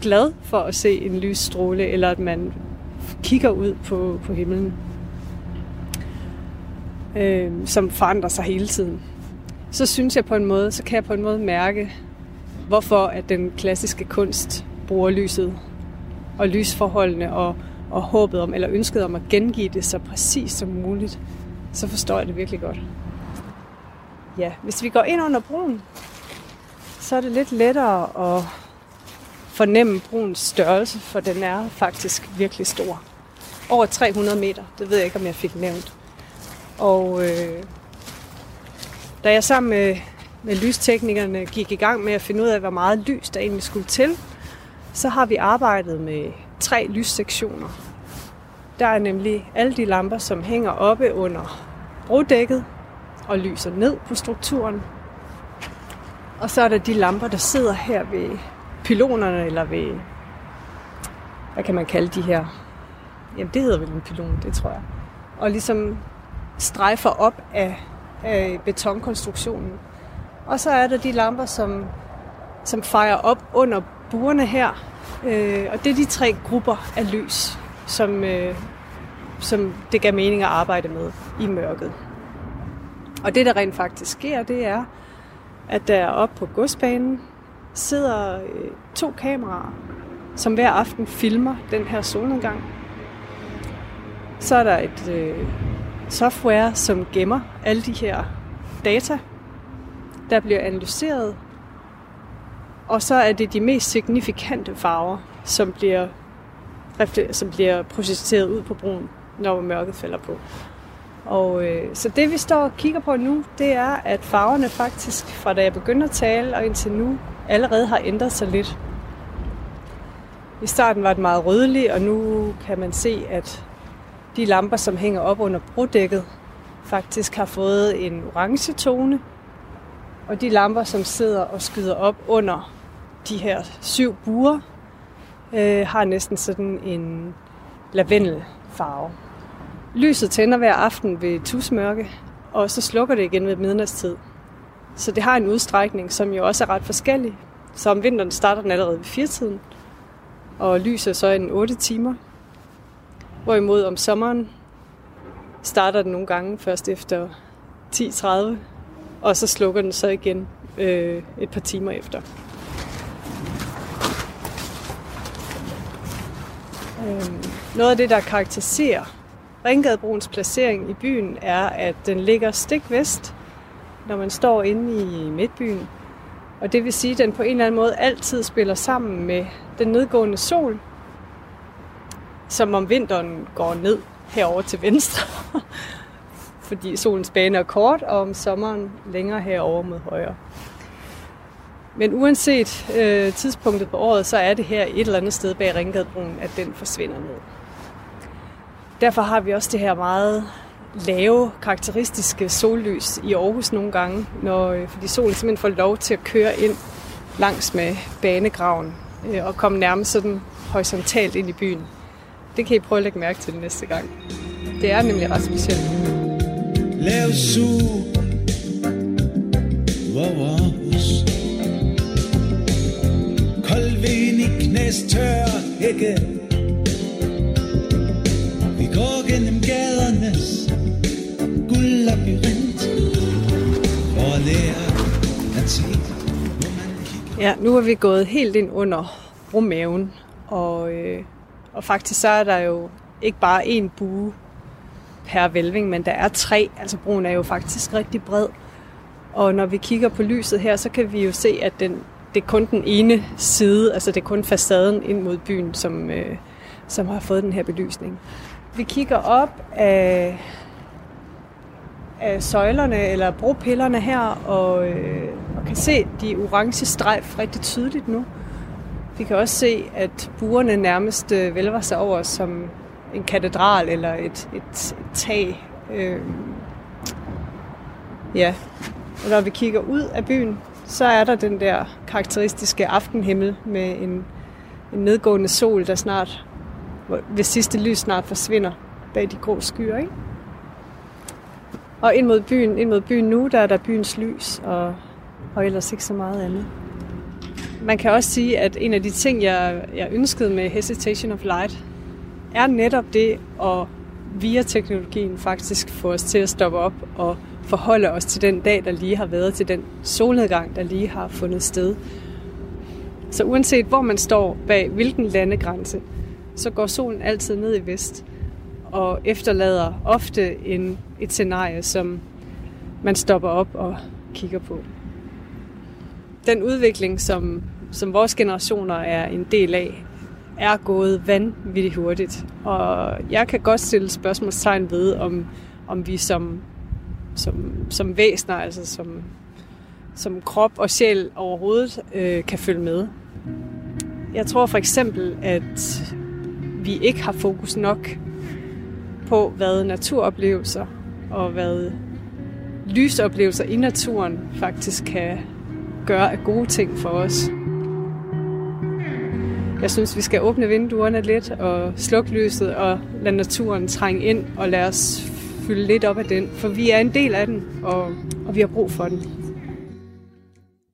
[SPEAKER 9] glad for at se en lysstråle, eller at man kigger ud på, på himlen, øh, som forandrer sig hele tiden. Så synes jeg på en måde, så kan jeg på en måde mærke, hvorfor at den klassiske kunst bruger lyset og lysforholdene og, og håbet om, eller ønsket om at gengive det så præcis som muligt så forstår jeg det virkelig godt. Ja, hvis vi går ind under broen, så er det lidt lettere at fornemme brugens størrelse, for den er faktisk virkelig stor. Over 300 meter, det ved jeg ikke, om jeg fik nævnt. Og øh, da jeg sammen med, med lysteknikerne gik i gang med at finde ud af, hvor meget lys der egentlig skulle til, så har vi arbejdet med tre lyssektioner. Der er nemlig alle de lamper, som hænger oppe under brodækket og lyser ned på strukturen. Og så er der de lamper, der sidder her ved pylonerne, eller ved, hvad kan man kalde de her? Jamen, det hedder vel en pylon, det tror jeg. Og ligesom strejfer op af, af betonkonstruktionen. Og så er der de lamper, som, som fejrer op under burene her. Øh, og det er de tre grupper af lys, som, øh, som det gav mening at arbejde med i mørket. Og det, der rent faktisk sker, det er, at der oppe på godsbanen sidder øh, to kameraer, som hver aften filmer den her solnedgang. Så er der et øh, software, som gemmer alle de her data, der bliver analyseret. Og så er det de mest signifikante farver, som bliver, som bliver projiceret ud på broen, når mørket falder på. Og øh, så det vi står og kigger på nu, det er, at farverne faktisk fra da jeg begyndte at tale og indtil nu allerede har ændret sig lidt. I starten var det meget rødlig, og nu kan man se, at de lamper, som hænger op under brodækket, faktisk har fået en orange tone. Og de lamper, som sidder og skyder op under de her syv buer, øh, har næsten sådan en lavendelfarve. Lyset tænder hver aften ved tusmørke, og så slukker det igen ved midnatstid. Så det har en udstrækning, som jo også er ret forskellig. Så om vinteren starter den allerede ved firetiden, og lyser så en 8 timer. Hvorimod om sommeren starter den nogle gange først efter 10.30, og så slukker den så igen øh, et par timer efter. Øhm, noget af det, der karakteriserer Ringgadebroens placering i byen er, at den ligger stik vest, når man står inde i midtbyen. Og det vil sige, at den på en eller anden måde altid spiller sammen med den nedgående sol, som om vinteren går ned herover til venstre, fordi solens bane er kort, og om sommeren længere herover mod højre. Men uanset øh, tidspunktet på året, så er det her et eller andet sted bag Ringgadebroen, at den forsvinder ned. Derfor har vi også det her meget lave, karakteristiske sollys i Aarhus nogle gange, når, øh, fordi solen simpelthen får lov til at køre ind langs med banegraven øh, og komme nærmest sådan horisontalt ind i byen. Det kan I prøve at lægge mærke til næste gang. Det er nemlig ret specielt. Lav su vores Kold vind i knæstør hække går gennem gadernes labyrint, For at lære at se, Ja, nu er vi gået helt ind under rummaven, og, øh, og faktisk så er der jo ikke bare én bue per vælving, men der er tre. Altså broen er jo faktisk rigtig bred. Og når vi kigger på lyset her, så kan vi jo se, at den, det er kun den ene side, altså det er kun facaden ind mod byen, som, øh, som har fået den her belysning. Vi kigger op af, af søjlerne eller bropillerne her, og, øh, og kan se de orange strejf rigtig tydeligt nu. Vi kan også se, at buerne nærmest øh, vælver sig over som en katedral eller et, et, et tag. Øh, ja, og når vi kigger ud af byen, så er der den der karakteristiske aftenhimmel med en, en nedgående sol, der snart hvis sidste lys snart forsvinder bag de grå skyer. Ikke? Og ind mod byen, ind mod byen nu, der er der byens lys, og, og ellers ikke så meget andet. Man kan også sige, at en af de ting, jeg, jeg ønskede med Hesitation of Light, er netop det at via teknologien faktisk få os til at stoppe op og forholde os til den dag, der lige har været, til den solnedgang, der lige har fundet sted. Så uanset hvor man står bag hvilken landegrænse, så går solen altid ned i vest og efterlader ofte en, et scenarie, som man stopper op og kigger på. Den udvikling, som, som vores generationer er en del af, er gået vanvittigt hurtigt. Og jeg kan godt stille spørgsmålstegn ved, om, om vi som, som, som væsener, altså som, som krop og sjæl overhovedet øh, kan følge med. Jeg tror for eksempel, at vi ikke har fokus nok på, hvad naturoplevelser og hvad lysoplevelser i naturen faktisk kan gøre af gode ting for os. Jeg synes, vi skal åbne vinduerne lidt og slukke lyset og lade naturen trænge ind og lade os fylde lidt op af den, for vi er en del af den, og, og vi har brug for den.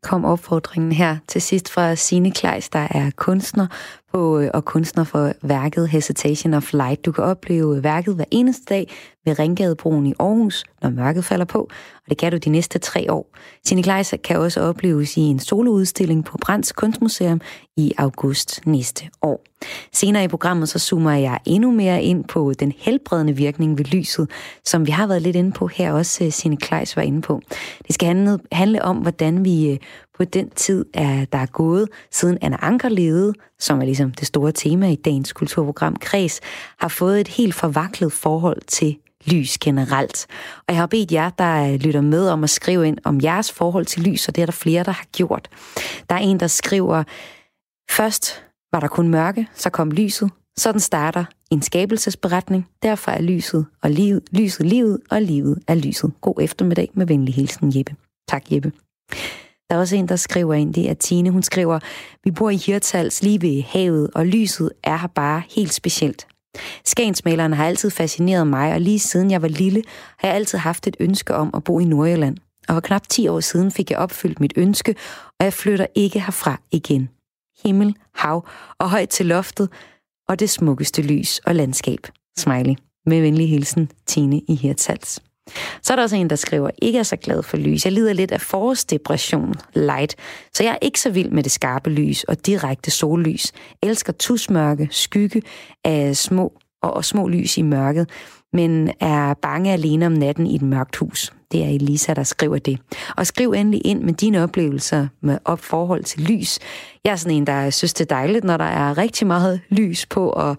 [SPEAKER 1] Kom opfordringen her til sidst fra Signe Kleis, der er kunstner på, øh, og kunstner for værket Hesitation of Light. Du kan opleve værket hver eneste dag ved Ringgadebroen i Aarhus, når mørket falder på, og det kan du de næste tre år. Signe Kleis kan også opleves i en soloudstilling på Brands Kunstmuseum i august næste år. Senere i programmet så zoomer jeg endnu mere ind på den helbredende virkning ved lyset, som vi har været lidt inde på her også, øh, Sine Kleis var inde på. Det skal handle, handle om, hvordan vi øh, på den tid, er, der er gået, siden Anna Anker levede, som er ligesom Ligesom det store tema i dagens kulturprogram Kreds, har fået et helt forvaklet forhold til lys generelt. Og jeg har bedt jer, der lytter med om at skrive ind om jeres forhold til lys, og det er der flere, der har gjort. Der er en, der skriver, først var der kun mørke, så kom lyset. Sådan starter en skabelsesberetning. Derfor er lyset og livet, lyset livet, og livet er lyset. God eftermiddag med venlig hilsen, Jeppe. Tak, Jeppe. Der er også en, der skriver ind, det er Tine. Hun skriver, vi bor i Hirtals lige ved havet, og lyset er her bare helt specielt. Skagensmalerne har altid fascineret mig, og lige siden jeg var lille, har jeg altid haft et ønske om at bo i Nordjylland. Og for knap 10 år siden fik jeg opfyldt mit ønske, og jeg flytter ikke herfra igen. Himmel, hav og højt til loftet, og det smukkeste lys og landskab. Smiley. Med venlig hilsen, Tine i Hirtals. Så er der også en, der skriver, ikke er så glad for lys. Jeg lider lidt af forårsdepression, light, så jeg er ikke så vild med det skarpe lys og direkte sollys. Elsker tusmørke, skygge af små og, og små lys i mørket, men er bange alene om natten i et mørkt hus. Det er Elisa, der skriver det. Og skriv endelig ind med dine oplevelser med op forhold til lys. Jeg er sådan en, der synes, det er dejligt, når der er rigtig meget lys på, og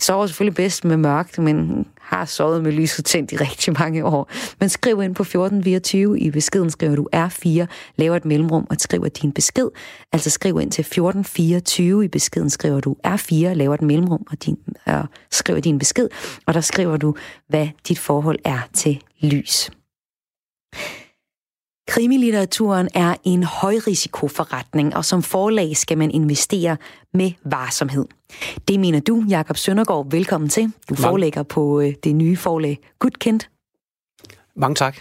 [SPEAKER 1] sover selvfølgelig bedst med mørkt, men har sovet med lyset tændt i rigtig mange år. Men skriv ind på 1424 i beskeden, skriver du R4, laver et mellemrum og skriver din besked. Altså skriv ind til 1424 i beskeden, skriver du R4, laver et mellemrum og din, øh, skriver din besked, og der skriver du, hvad dit forhold er til lys. Krimilitteraturen er en højrisikoforretning, og som forlag skal man investere med varsomhed. Det mener du, Jakob Søndergaard. Velkommen til. Du forlægger på øh, det nye forlag Gudkendt.
[SPEAKER 10] Mange tak.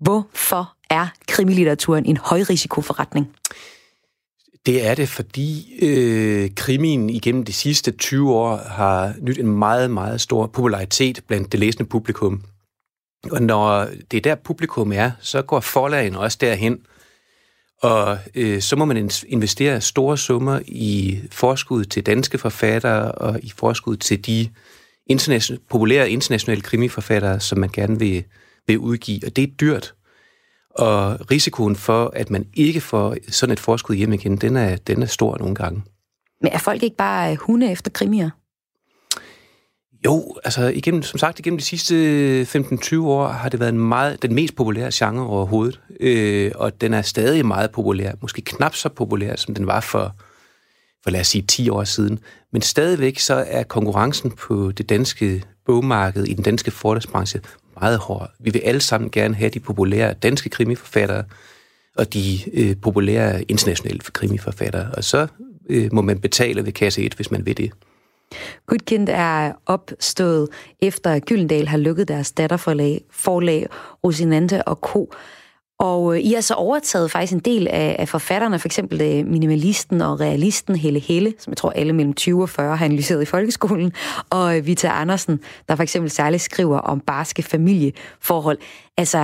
[SPEAKER 1] Hvorfor er krimilitteraturen en højrisikoforretning?
[SPEAKER 10] Det er det, fordi øh, krimien igennem de sidste 20 år har nyt en meget, meget stor popularitet blandt det læsende publikum. Og når det er der publikum er, så går forlagen også derhen. Og øh, så må man investere store summer i forskud til danske forfattere og i forskud til de internation- populære internationale krimiforfattere, som man gerne vil, vil udgive. Og det er dyrt. Og risikoen for, at man ikke får sådan et forskud hjem igen, den er, den er stor nogle gange.
[SPEAKER 1] Men er folk ikke bare øh, hunde efter krimier?
[SPEAKER 10] Jo, altså igennem, som sagt, igennem de sidste 15-20 år har det været en meget, den mest populære genre overhovedet. Øh, og den er stadig meget populær. Måske knap så populær, som den var for, for lad os sige 10 år siden. Men stadigvæk så er konkurrencen på det danske bogmarked, i den danske forlagsbranche, meget hård. Vi vil alle sammen gerne have de populære danske krimiforfattere og de øh, populære internationale krimiforfattere. Og så øh, må man betale ved kasse 1, hvis man vil det.
[SPEAKER 1] Gudkind er opstået efter Gyldendal har lukket deres datterforlag, forlag Rosinante og Co. Og øh, I har så overtaget faktisk en del af, af forfatterne, for eksempel øh, minimalisten og realisten Helle Helle, som jeg tror alle mellem 20 og 40 har analyseret i folkeskolen, og øh, Vita Andersen, der for eksempel særligt skriver om barske familieforhold. Altså,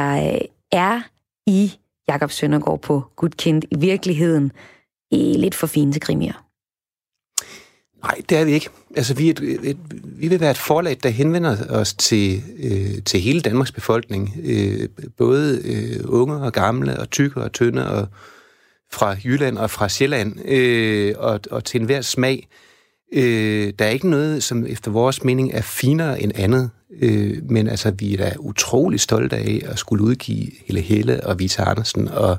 [SPEAKER 1] er I, Jakob Søndergaard på Gudkind, i virkeligheden i lidt for fine til krimier?
[SPEAKER 10] Nej, det er vi ikke. Altså, vi, er et, et, vi vil være et forlag, der henvender os til, øh, til hele Danmarks befolkning. Øh, både øh, unge og gamle, og tykke og tynde, og fra Jylland og fra Sjælland, øh, og, og til enhver smag. Øh, der er ikke noget, som efter vores mening er finere end andet, øh, men altså, vi er da utrolig stolte af at skulle udgive Helle Helle og Vita Andersen og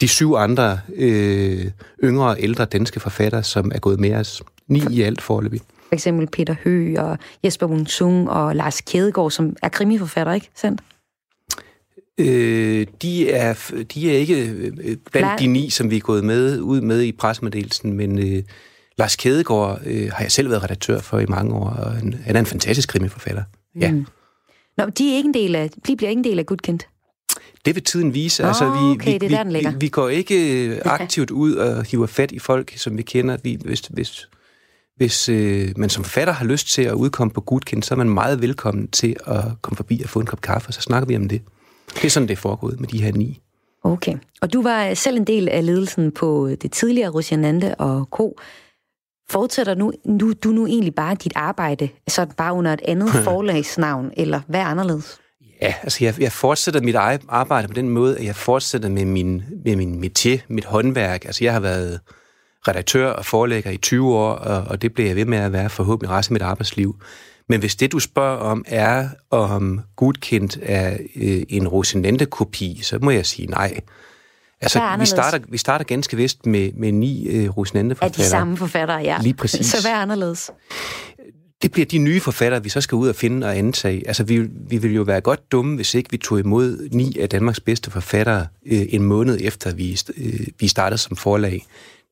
[SPEAKER 10] de syv andre øh, yngre og ældre danske forfattere, som er gået med os. Ni i alt forløbig.
[SPEAKER 1] For eksempel Peter Høgh og Jesper Wung og Lars Kædegaard, som er krimiforfatter, ikke sandt?
[SPEAKER 10] Øh, de, er, de er ikke øh, blandt de ni, som vi er gået med ud med i pressemeddelelsen, men øh, Lars Kædegaard øh, har jeg selv været redaktør for i mange år, og han, han er en fantastisk krimiforfatter. Ja. Mm.
[SPEAKER 1] Nå, de, er ikke en del af, de bliver ikke en del af Gudkendt?
[SPEAKER 10] Det vil tiden vise. Oh,
[SPEAKER 1] altså, vi, okay, vi, det er der.
[SPEAKER 10] Vi, vi går ikke øh, aktivt ud og hiver fat i folk, som vi kender. Vi, hvis hvis, hvis øh, man som forfatter har lyst til at udkomme på Gudkendt, så er man meget velkommen til at komme forbi og få en kop kaffe, og så snakker vi om det. Det er sådan, det er foregået med de her ni.
[SPEAKER 1] Okay. Og du var selv en del af ledelsen på det tidligere Rosianande og Co. Fortsætter nu, nu, du nu egentlig bare dit arbejde, så bare under et andet forlagsnavn, eller hvad er anderledes?
[SPEAKER 10] Ja, altså jeg, jeg fortsætter mit arbejde på den måde, at jeg fortsætter med min, med min métier, mit håndværk. Altså jeg har været redaktør og forlægger i 20 år, og, og det bliver jeg ved med at være forhåbentlig resten af mit arbejdsliv. Men hvis det, du spørger om, er, om Gudkendt er øh, en Rosinante-kopi, så må jeg sige nej. Altså, vi starter, vi starter ganske vist med, med ni øh, Rosinante-forfattere.
[SPEAKER 1] Er de samme forfattere, ja.
[SPEAKER 10] Lige præcis.
[SPEAKER 1] Så hvad er anderledes?
[SPEAKER 10] Det bliver de nye forfattere, vi så skal ud og finde og antage. Altså, vi, vi vil jo være godt dumme, hvis ikke vi tog imod ni af Danmarks bedste forfattere øh, en måned efter, vi, øh, vi startede som forlag.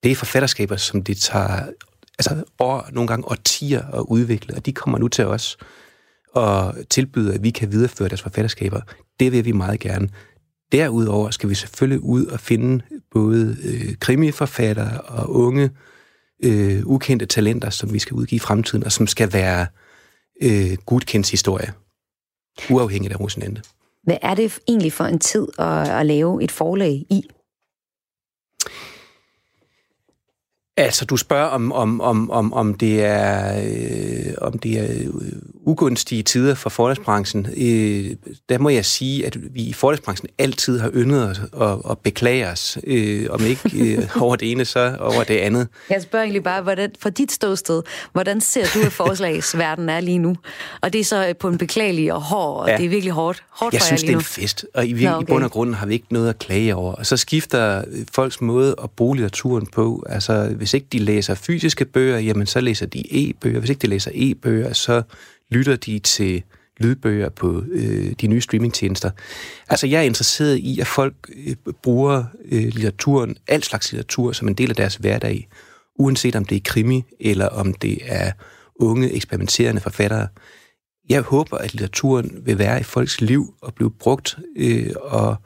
[SPEAKER 10] Det er forfatterskaber, som det tager altså år, nogle gange årtier at udvikle, og de kommer nu til os og tilbyder, at vi kan videreføre deres forfatterskaber. Det vil vi meget gerne. Derudover skal vi selvfølgelig ud og finde både øh, krimiforfattere og unge, øh, ukendte talenter, som vi skal udgive i fremtiden, og som skal være øh, gudkendt historie, uafhængigt af Rosenente.
[SPEAKER 1] Hvad er det egentlig for en tid at, at lave et forlag i?
[SPEAKER 10] Altså, du spørger, om, om, om, om, om det er, øh, om det er øh, ugunstige tider for forlagsbranchen. Øh, der må jeg sige, at vi i forlagsbranchen altid har yndet os og, og beklager os. Øh, om ikke øh, over det ene, så over det andet.
[SPEAKER 1] Jeg spørger egentlig bare, hvordan, fra dit ståsted, hvordan ser du, at forslagsverden er lige nu? Og det er så på en beklagelig og hård, og ja. det er virkelig hårdt, hårdt
[SPEAKER 10] jeg
[SPEAKER 1] for
[SPEAKER 10] synes,
[SPEAKER 1] jer lige
[SPEAKER 10] nu. det er en fest, og i, Nå, okay. i bund og grund har vi ikke noget at klage over. Og så skifter folks måde at bruge litteraturen på. Altså, hvis ikke de læser fysiske bøger, jamen så læser de e-bøger. Hvis ikke de læser e-bøger, så lytter de til lydbøger på øh, de nye streamingtjenester. Altså, jeg er interesseret i, at folk øh, bruger øh, litteraturen, al slags litteratur, som en del af deres hverdag, uanset om det er krimi, eller om det er unge, eksperimenterende forfattere. Jeg håber, at litteraturen vil være i folks liv og blive brugt øh, og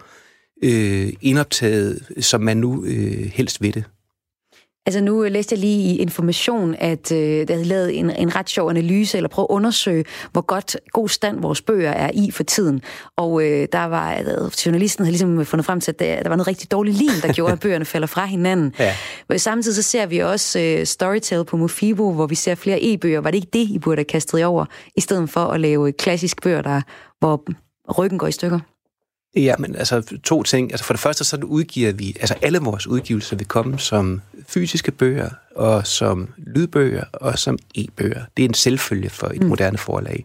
[SPEAKER 10] øh, indoptaget, som man nu øh, helst ved det.
[SPEAKER 1] Altså nu læste jeg lige i Information, at øh, der havde lavet en, en ret sjov analyse, eller prøve at undersøge, hvor godt god stand vores bøger er i for tiden. Og øh, der var, øh, journalisten havde ligesom fundet frem til, at der, der var noget rigtig dårligt lim, der gjorde, at bøgerne falder fra hinanden. Ja. Men samtidig så ser vi også øh, Storytel på Mofibo, hvor vi ser flere e-bøger. Var det ikke det, I burde have kastet over, i stedet for at lave klassisk bøger, der, hvor ryggen går i stykker?
[SPEAKER 10] Ja, men altså to ting. Altså for det første, så udgiver vi, altså alle vores udgivelser vil komme som fysiske bøger, og som lydbøger, og som e-bøger. Det er en selvfølge for et mm. moderne forlag.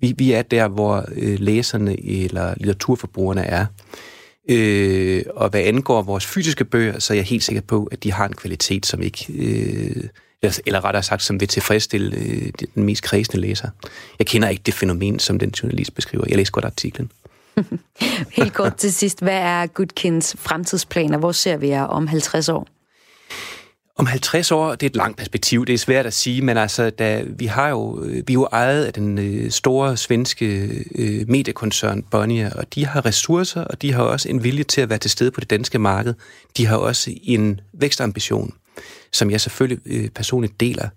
[SPEAKER 10] Vi, vi er der, hvor øh, læserne eller litteraturforbrugerne er. Øh, og hvad angår vores fysiske bøger, så er jeg helt sikker på, at de har en kvalitet, som ikke... Øh, eller, eller rettere sagt, som vil tilfredsstille øh, den mest kredsende læser. Jeg kender ikke det fænomen, som den journalist beskriver. Jeg læser godt artiklen.
[SPEAKER 1] Helt kort til sidst, hvad er Goodkins fremtidsplaner? Hvor ser vi jer om 50 år?
[SPEAKER 10] Om 50 år, det er et langt perspektiv, det er svært at sige, men altså, da, vi har jo, øh, vi er jo ejet af den øh, store svenske øh, mediekoncern Bonnier, og de har ressourcer, og de har også en vilje til at være til stede på det danske marked. De har også en vækstambition, som jeg selvfølgelig øh, personligt deler.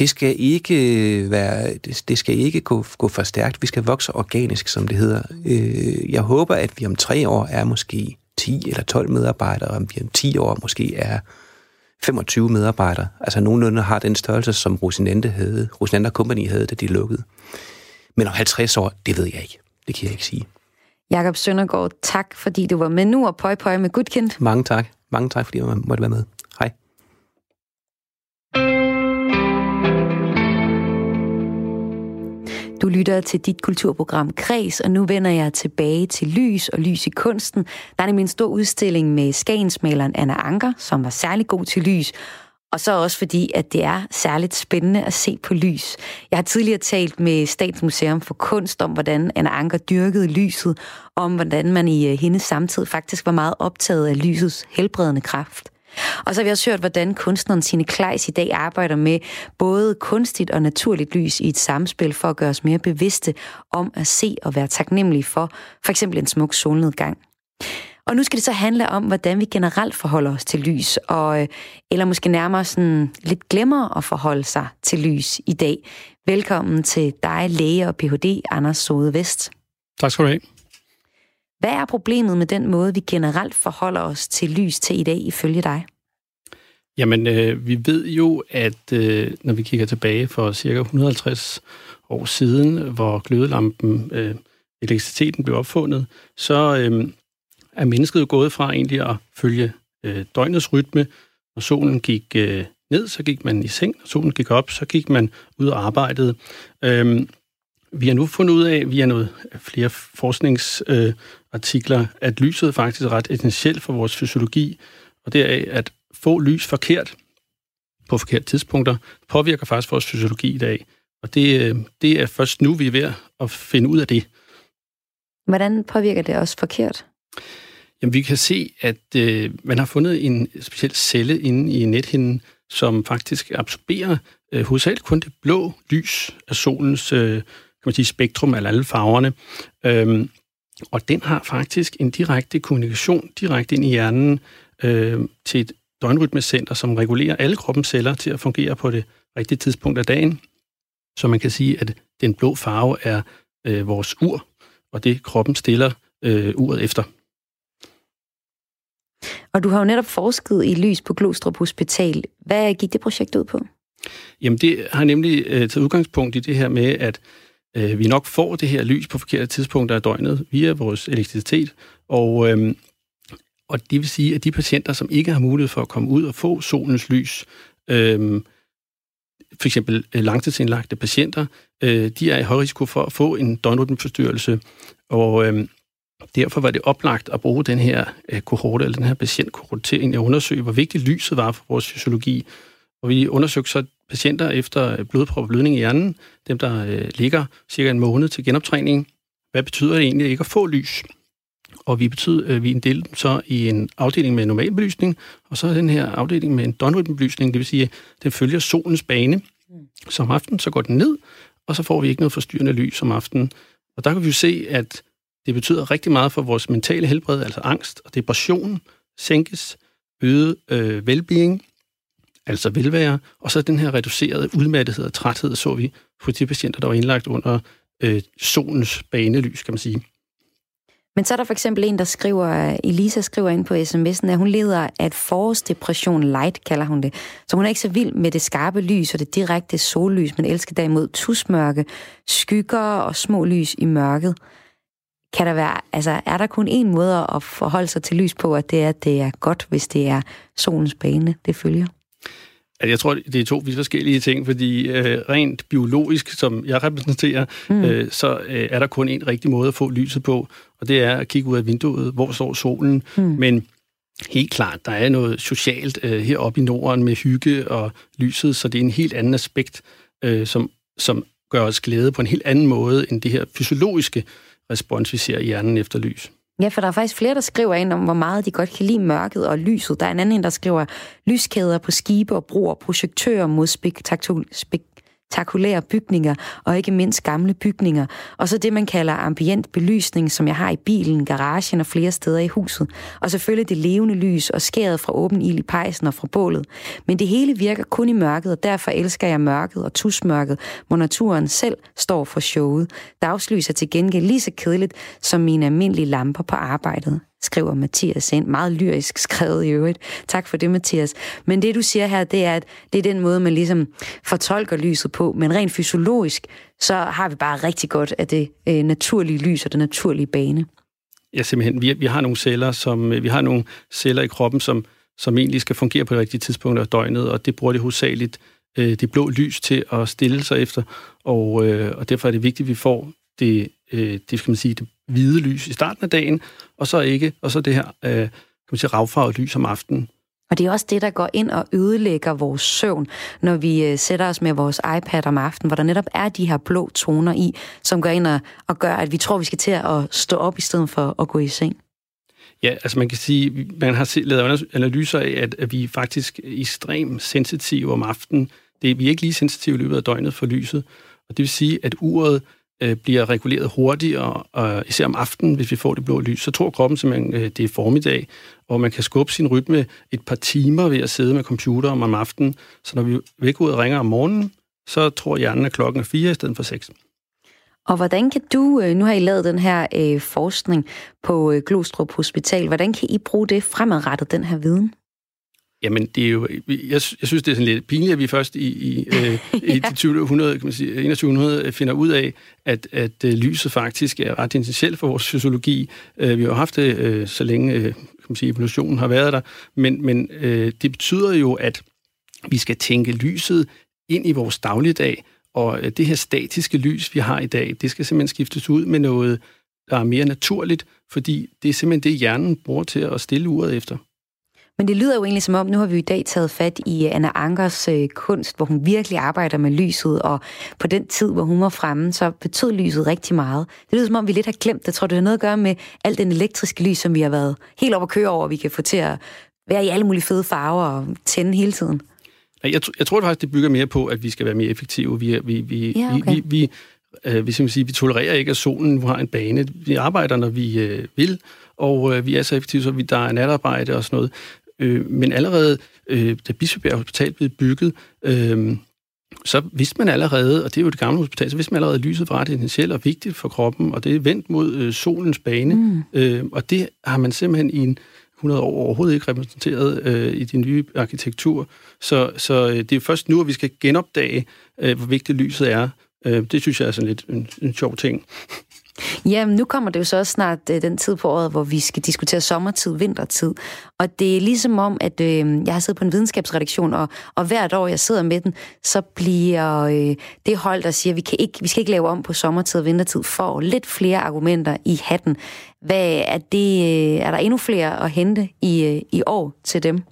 [SPEAKER 10] Det skal ikke være, det skal ikke gå, gå for stærkt. Vi skal vokse organisk, som det hedder. Øh, jeg håber, at vi om tre år er måske 10 eller 12 medarbejdere, og om vi om 10 år måske er 25 medarbejdere. Altså nogenlunde har den størrelse, som Rosinante havde, Rosinante Company havde, da de lukkede. Men om 50 år, det ved jeg ikke. Det kan jeg ikke sige.
[SPEAKER 1] Jakob Søndergaard, tak fordi du var med nu, og pøj pøj med Gudkind.
[SPEAKER 10] Mange tak. Mange tak, fordi jeg måtte være med.
[SPEAKER 1] Du lytter til dit kulturprogram Kres, og nu vender jeg tilbage til lys og lys i kunsten. Der er nemlig en stor udstilling med skagensmaleren Anna Anker, som var særlig god til lys, og så også fordi, at det er særligt spændende at se på lys. Jeg har tidligere talt med Statsmuseum for Kunst om, hvordan Anna Anker dyrkede lyset, og om hvordan man i øh, hendes samtid faktisk var meget optaget af lysets helbredende kraft. Og så har vi også hørt, hvordan kunstneren Sine Kleis i dag arbejder med både kunstigt og naturligt lys i et samspil for at gøre os mere bevidste om at se og være taknemmelige for for eksempel en smuk solnedgang. Og nu skal det så handle om, hvordan vi generelt forholder os til lys, og, øh, eller måske nærmere sådan lidt glemmer at forholde sig til lys i dag. Velkommen til dig, læge og Ph.D. Anders Sode Vest.
[SPEAKER 11] Tak skal du have.
[SPEAKER 1] Hvad er problemet med den måde, vi generelt forholder os til lys til i dag, ifølge dig?
[SPEAKER 11] Jamen, øh, vi ved jo, at øh, når vi kigger tilbage for cirka 150 år siden, hvor glødelampen, øh, elektriciteten blev opfundet, så øh, er mennesket gået fra egentlig at følge øh, døgnets rytme. Når solen gik øh, ned, så gik man i seng. Når solen gik op, så gik man ud og arbejdede. Øh, vi har nu fundet ud af, via noget flere forskningsartikler, øh, at lyset er faktisk ret essentielt for vores fysiologi, og er, at få lys forkert på forkerte tidspunkter påvirker faktisk vores fysiologi i dag. Og det, øh, det er først nu, vi er ved at finde ud af det.
[SPEAKER 1] Hvordan påvirker det os forkert?
[SPEAKER 11] Jamen, vi kan se, at øh, man har fundet en speciel celle inde i nethinden, som faktisk absorberer øh, hovedsageligt kun det blå lys af solens øh, kan man sige, spektrum af alle farverne. Øhm, og den har faktisk en direkte kommunikation direkte ind i hjernen øh, til et døgnrytmecenter, som regulerer alle kroppens celler til at fungere på det rigtige tidspunkt af dagen. Så man kan sige, at den blå farve er øh, vores ur, og det kroppen stiller øh, uret efter.
[SPEAKER 1] Og du har jo netop forsket i lys på Glostrup Hospital. Hvad gik det projekt ud på?
[SPEAKER 11] Jamen, det har nemlig øh, taget udgangspunkt i det her med, at øh, vi nok får det her lys på forkerte tidspunkter af døgnet via vores elektricitet. Og, øh, og det vil sige, at de patienter, som ikke har mulighed for at komme ud og få solens lys, øh, for eksempel øh, langtidsindlagte patienter, øh, de er i høj risiko for at få en døgnrytmeforstyrrelse. Og øh, Derfor var det oplagt at bruge den her øh, kohorte, eller den her patientkohorte, til at undersøge, hvor vigtigt lyset var for vores fysiologi. Og vi undersøgte så patienter efter blodprop og blødning i hjernen, dem der øh, ligger cirka en måned til genoptræning. Hvad betyder det egentlig ikke at få lys? Og vi, betyder, øh, vi inddelte dem så i en afdeling med normal belysning, og så den her afdeling med en døgnrytmebelysning, det vil sige, at den følger solens bane. Så om aftenen, så går den ned, og så får vi ikke noget forstyrrende lys om aftenen. Og der kan vi jo se, at det betyder rigtig meget for vores mentale helbred, altså angst og depression sænkes, øget øh, velbeing, altså velvære, og så den her reducerede udmattethed og træthed, så vi på de patienter, der var indlagt under øh, solens banelys, kan man sige.
[SPEAKER 1] Men så er der for eksempel en, der skriver, Elisa skriver ind på sms'en, at hun lider af et forårsdepression light, kalder hun det. Så hun er ikke så vild med det skarpe lys og det direkte sollys, men elsker derimod tusmørke, skygger og små lys i mørket kan der være, altså er der kun én måde at forholde sig til lys på, at det er, at det er godt, hvis det er solens bane, det følger?
[SPEAKER 11] Jeg tror, det er to vidt forskellige ting, fordi øh, rent biologisk, som jeg repræsenterer, mm. øh, så øh, er der kun en rigtig måde at få lyset på, og det er at kigge ud af vinduet, hvor står solen. Mm. Men helt klart, der er noget socialt øh, heroppe i Norden med hygge og lyset, så det er en helt anden aspekt, øh, som, som gør os glæde på en helt anden måde end det her fysiologiske respons, vi ser i hjernen efter lys.
[SPEAKER 1] Ja, for der er faktisk flere, der skriver ind om, hvor meget de godt kan lide mørket og lyset. Der er en anden, der skriver lyskæder på skibe og broer, projektører mod spektakul- spek- spektakulære bygninger, og ikke mindst gamle bygninger. Og så det, man kalder ambient belysning, som jeg har i bilen, garagen og flere steder i huset. Og selvfølgelig det levende lys og skæret fra åben ild i pejsen og fra bålet. Men det hele virker kun i mørket, og derfor elsker jeg mørket og tusmørket, hvor naturen selv står for showet. Dagslys er til gengæld lige så kedeligt som mine almindelige lamper på arbejdet, skriver Mathias ind. Meget lyrisk skrevet i øvrigt. Tak for det, Mathias. Men det, du siger her, det er, at det er den måde, man ligesom fortolker lyset på. Men rent fysiologisk, så har vi bare rigtig godt af det øh, naturlige lys og den naturlige bane.
[SPEAKER 11] Ja, simpelthen. Vi, vi har nogle celler, som øh, vi har nogle celler i kroppen, som, som egentlig skal fungere på det rigtige tidspunkt af døgnet, og det bruger det hovedsageligt øh, det blå lys til at stille sig efter, og, øh, og derfor er det vigtigt, at vi får det, øh, det, skal man sige, det hvide lys i starten af dagen, og så ikke, og så det her øh, kan man sige, ravfarvet lys om aftenen.
[SPEAKER 1] Og det er også det, der går ind og ødelægger vores søvn, når vi øh, sætter os med vores iPad om aftenen, hvor der netop er de her blå toner i, som går ind og, og gør, at vi tror, vi skal til at stå op i stedet for at gå i seng.
[SPEAKER 11] Ja, altså man kan sige, man har lavet analyser af, at, at vi er faktisk ekstremt sensitive om aftenen. Det, vi er ikke lige sensitive i løbet af døgnet for lyset. Og det vil sige, at uret øh, bliver reguleret hurtigere, og især om aftenen, hvis vi får det blå lys, så tror kroppen simpelthen, øh, det er formiddag, og man kan skubbe sin rytme et par timer ved at sidde med computer om aftenen. Så når vi vækkeuret ringer om morgenen, så tror hjernen, at klokken er fire i stedet for seks.
[SPEAKER 1] Og hvordan kan du, øh, nu har I lavet den her øh, forskning på øh, Glostrup Hospital, hvordan kan I bruge det fremadrettet, den her viden?
[SPEAKER 11] Jamen, det er jo, jeg, jeg synes, det er sådan lidt pinligt, at vi først i, i, øh, i de 2000, kan man sige, 2100 finder ud af, at, at øh, lyset faktisk er ret essentielt for vores fysiologi. Øh, vi har haft det, øh, så længe øh, kan man sige, evolutionen har været der, men, men øh, det betyder jo, at vi skal tænke lyset ind i vores dagligdag, og øh, det her statiske lys, vi har i dag, det skal simpelthen skiftes ud med noget, der er mere naturligt, fordi det er simpelthen det, hjernen bruger til at stille uret efter.
[SPEAKER 1] Men det lyder jo egentlig som om, nu har vi i dag taget fat i Anna Ankers øh, kunst, hvor hun virkelig arbejder med lyset, og på den tid, hvor hun var fremme, så betød lyset rigtig meget. Det lyder som om, vi lidt har glemt det. Tror du, det har noget at gøre med alt den elektriske lys, som vi har været helt op at køre over, vi kan få til at være i alle mulige fede farver og tænde hele tiden?
[SPEAKER 11] Jeg, jeg tror faktisk, det bygger mere på, at vi skal være mere effektive. Vi, vi, vi, ja, okay. vi, vi, øh, vi, sige, vi tolererer ikke, at solen nu har en bane. Vi arbejder, når vi øh, vil, og øh, vi er så effektive, så vi, der er natarbejde og sådan noget. Øh, men allerede, øh, da Bispebjerg Hospital blev bygget, øh, så vidste man allerede, og det er jo det gamle hospital, så vidste man allerede, at lyset var essentielt og vigtigt for kroppen, og det er vendt mod øh, solens bane. Mm. Øh, og det har man simpelthen i en 100 år overhovedet ikke repræsenteret øh, i de nye arkitektur. Så, så øh, det er først nu, at vi skal genopdage, øh, hvor vigtigt lyset er. Øh, det synes jeg er sådan lidt en, en sjov ting.
[SPEAKER 1] Ja, nu kommer det jo så også snart øh, den tid på året, hvor vi skal diskutere sommertid, vintertid. Og det er ligesom om, at øh, jeg har siddet på en videnskabsredaktion, og, og hvert år, jeg sidder med den, så bliver øh, det hold, der siger, at vi, kan ikke, vi skal ikke lave om på sommertid og vintertid, for lidt flere argumenter i hatten. Hvad er, det, øh, er der endnu flere at hente i, øh, i år til dem?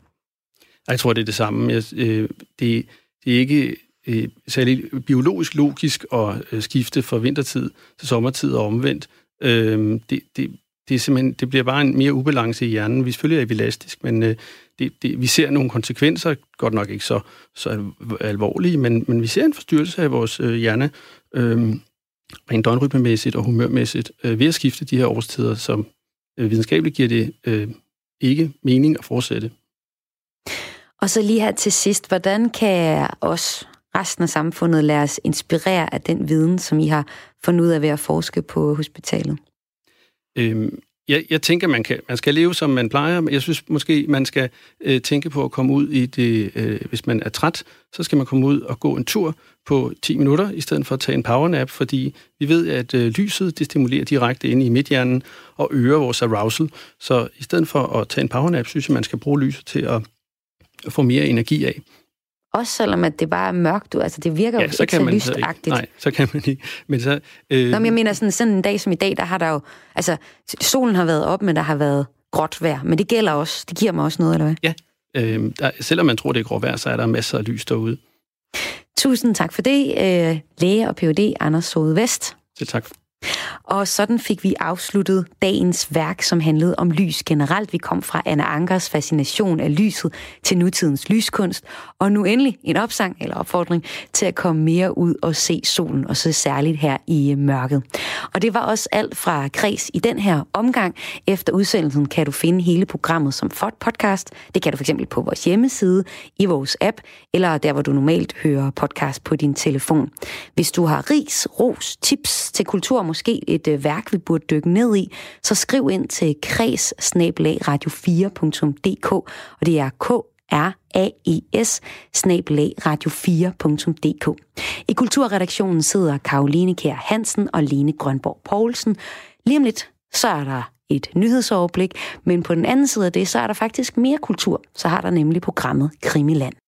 [SPEAKER 11] Jeg tror, det er det samme. Jeg, øh, det, det er ikke øh, særligt biologisk logisk at øh, skifte fra vintertid til sommertid og omvendt. Øh, det, det, det, er simpelthen, det bliver bare en mere ubalance i hjernen. Vi selvfølgelig er elastisk, men øh, det, det, vi ser nogle konsekvenser, godt nok ikke så, så alvorlige, men, men vi ser en forstyrrelse af vores øh, hjerne, øh, rent døgnrytmemæssigt og humørmæssigt, øh, ved at skifte de her årstider, som øh, videnskabeligt giver det øh, ikke mening at fortsætte.
[SPEAKER 1] Og så lige her til sidst, hvordan kan os resten af samfundet lader os inspirere af den viden, som I har fundet ud af ved at forske på hospitalet?
[SPEAKER 11] Øhm, jeg, jeg tænker, man, kan, man skal leve, som man plejer. Jeg synes måske, man skal øh, tænke på at komme ud i det, øh, hvis man er træt, så skal man komme ud og gå en tur på 10 minutter, i stedet for at tage en powernap, fordi vi ved, at øh, lyset det stimulerer direkte ind i midthjernen og øger vores arousal. Så i stedet for at tage en powernap, synes jeg, man skal bruge lyset til at, at få mere energi af.
[SPEAKER 1] Også selvom at det bare er mørkt, du, altså det virker ja, jo så ikke så man lystagtigt.
[SPEAKER 11] Nej, så kan man ikke. Men så,
[SPEAKER 1] øh... Nå, men jeg mener sådan, sådan en dag som i dag, der har der jo, altså solen har været op, men der har været gråt vejr. Men det gælder også, det giver mig også noget, eller hvad?
[SPEAKER 11] Ja, øh, der, selvom man tror, det er gråt vejr, så er der masser af lys derude.
[SPEAKER 1] Tusind tak for det, øh, læge og Ph.D. Anders Sode Vest.
[SPEAKER 11] Selv tak.
[SPEAKER 1] Og sådan fik vi afsluttet dagens værk, som handlede om lys generelt. Vi kom fra Anna Ankers fascination af lyset til nutidens lyskunst, og nu endelig en opsang eller opfordring til at komme mere ud og se solen, og så særligt her i øh, mørket. Og det var også alt fra Kreds i den her omgang. Efter udsendelsen kan du finde hele programmet som podcast. Det kan du fx på vores hjemmeside, i vores app, eller der, hvor du normalt hører podcast på din telefon. Hvis du har ris, ros, tips til kultur, måske et øh, værk, vi burde dykke ned i, så skriv ind til kreds radio4.dk, og det er k r a e s radio4.dk. I kulturredaktionen sidder Karoline Kær Hansen og Lene Grønborg Poulsen. Lige om lidt, så er der et nyhedsoverblik, men på den anden side af det, så er der faktisk mere kultur. Så har der nemlig programmet Krimiland.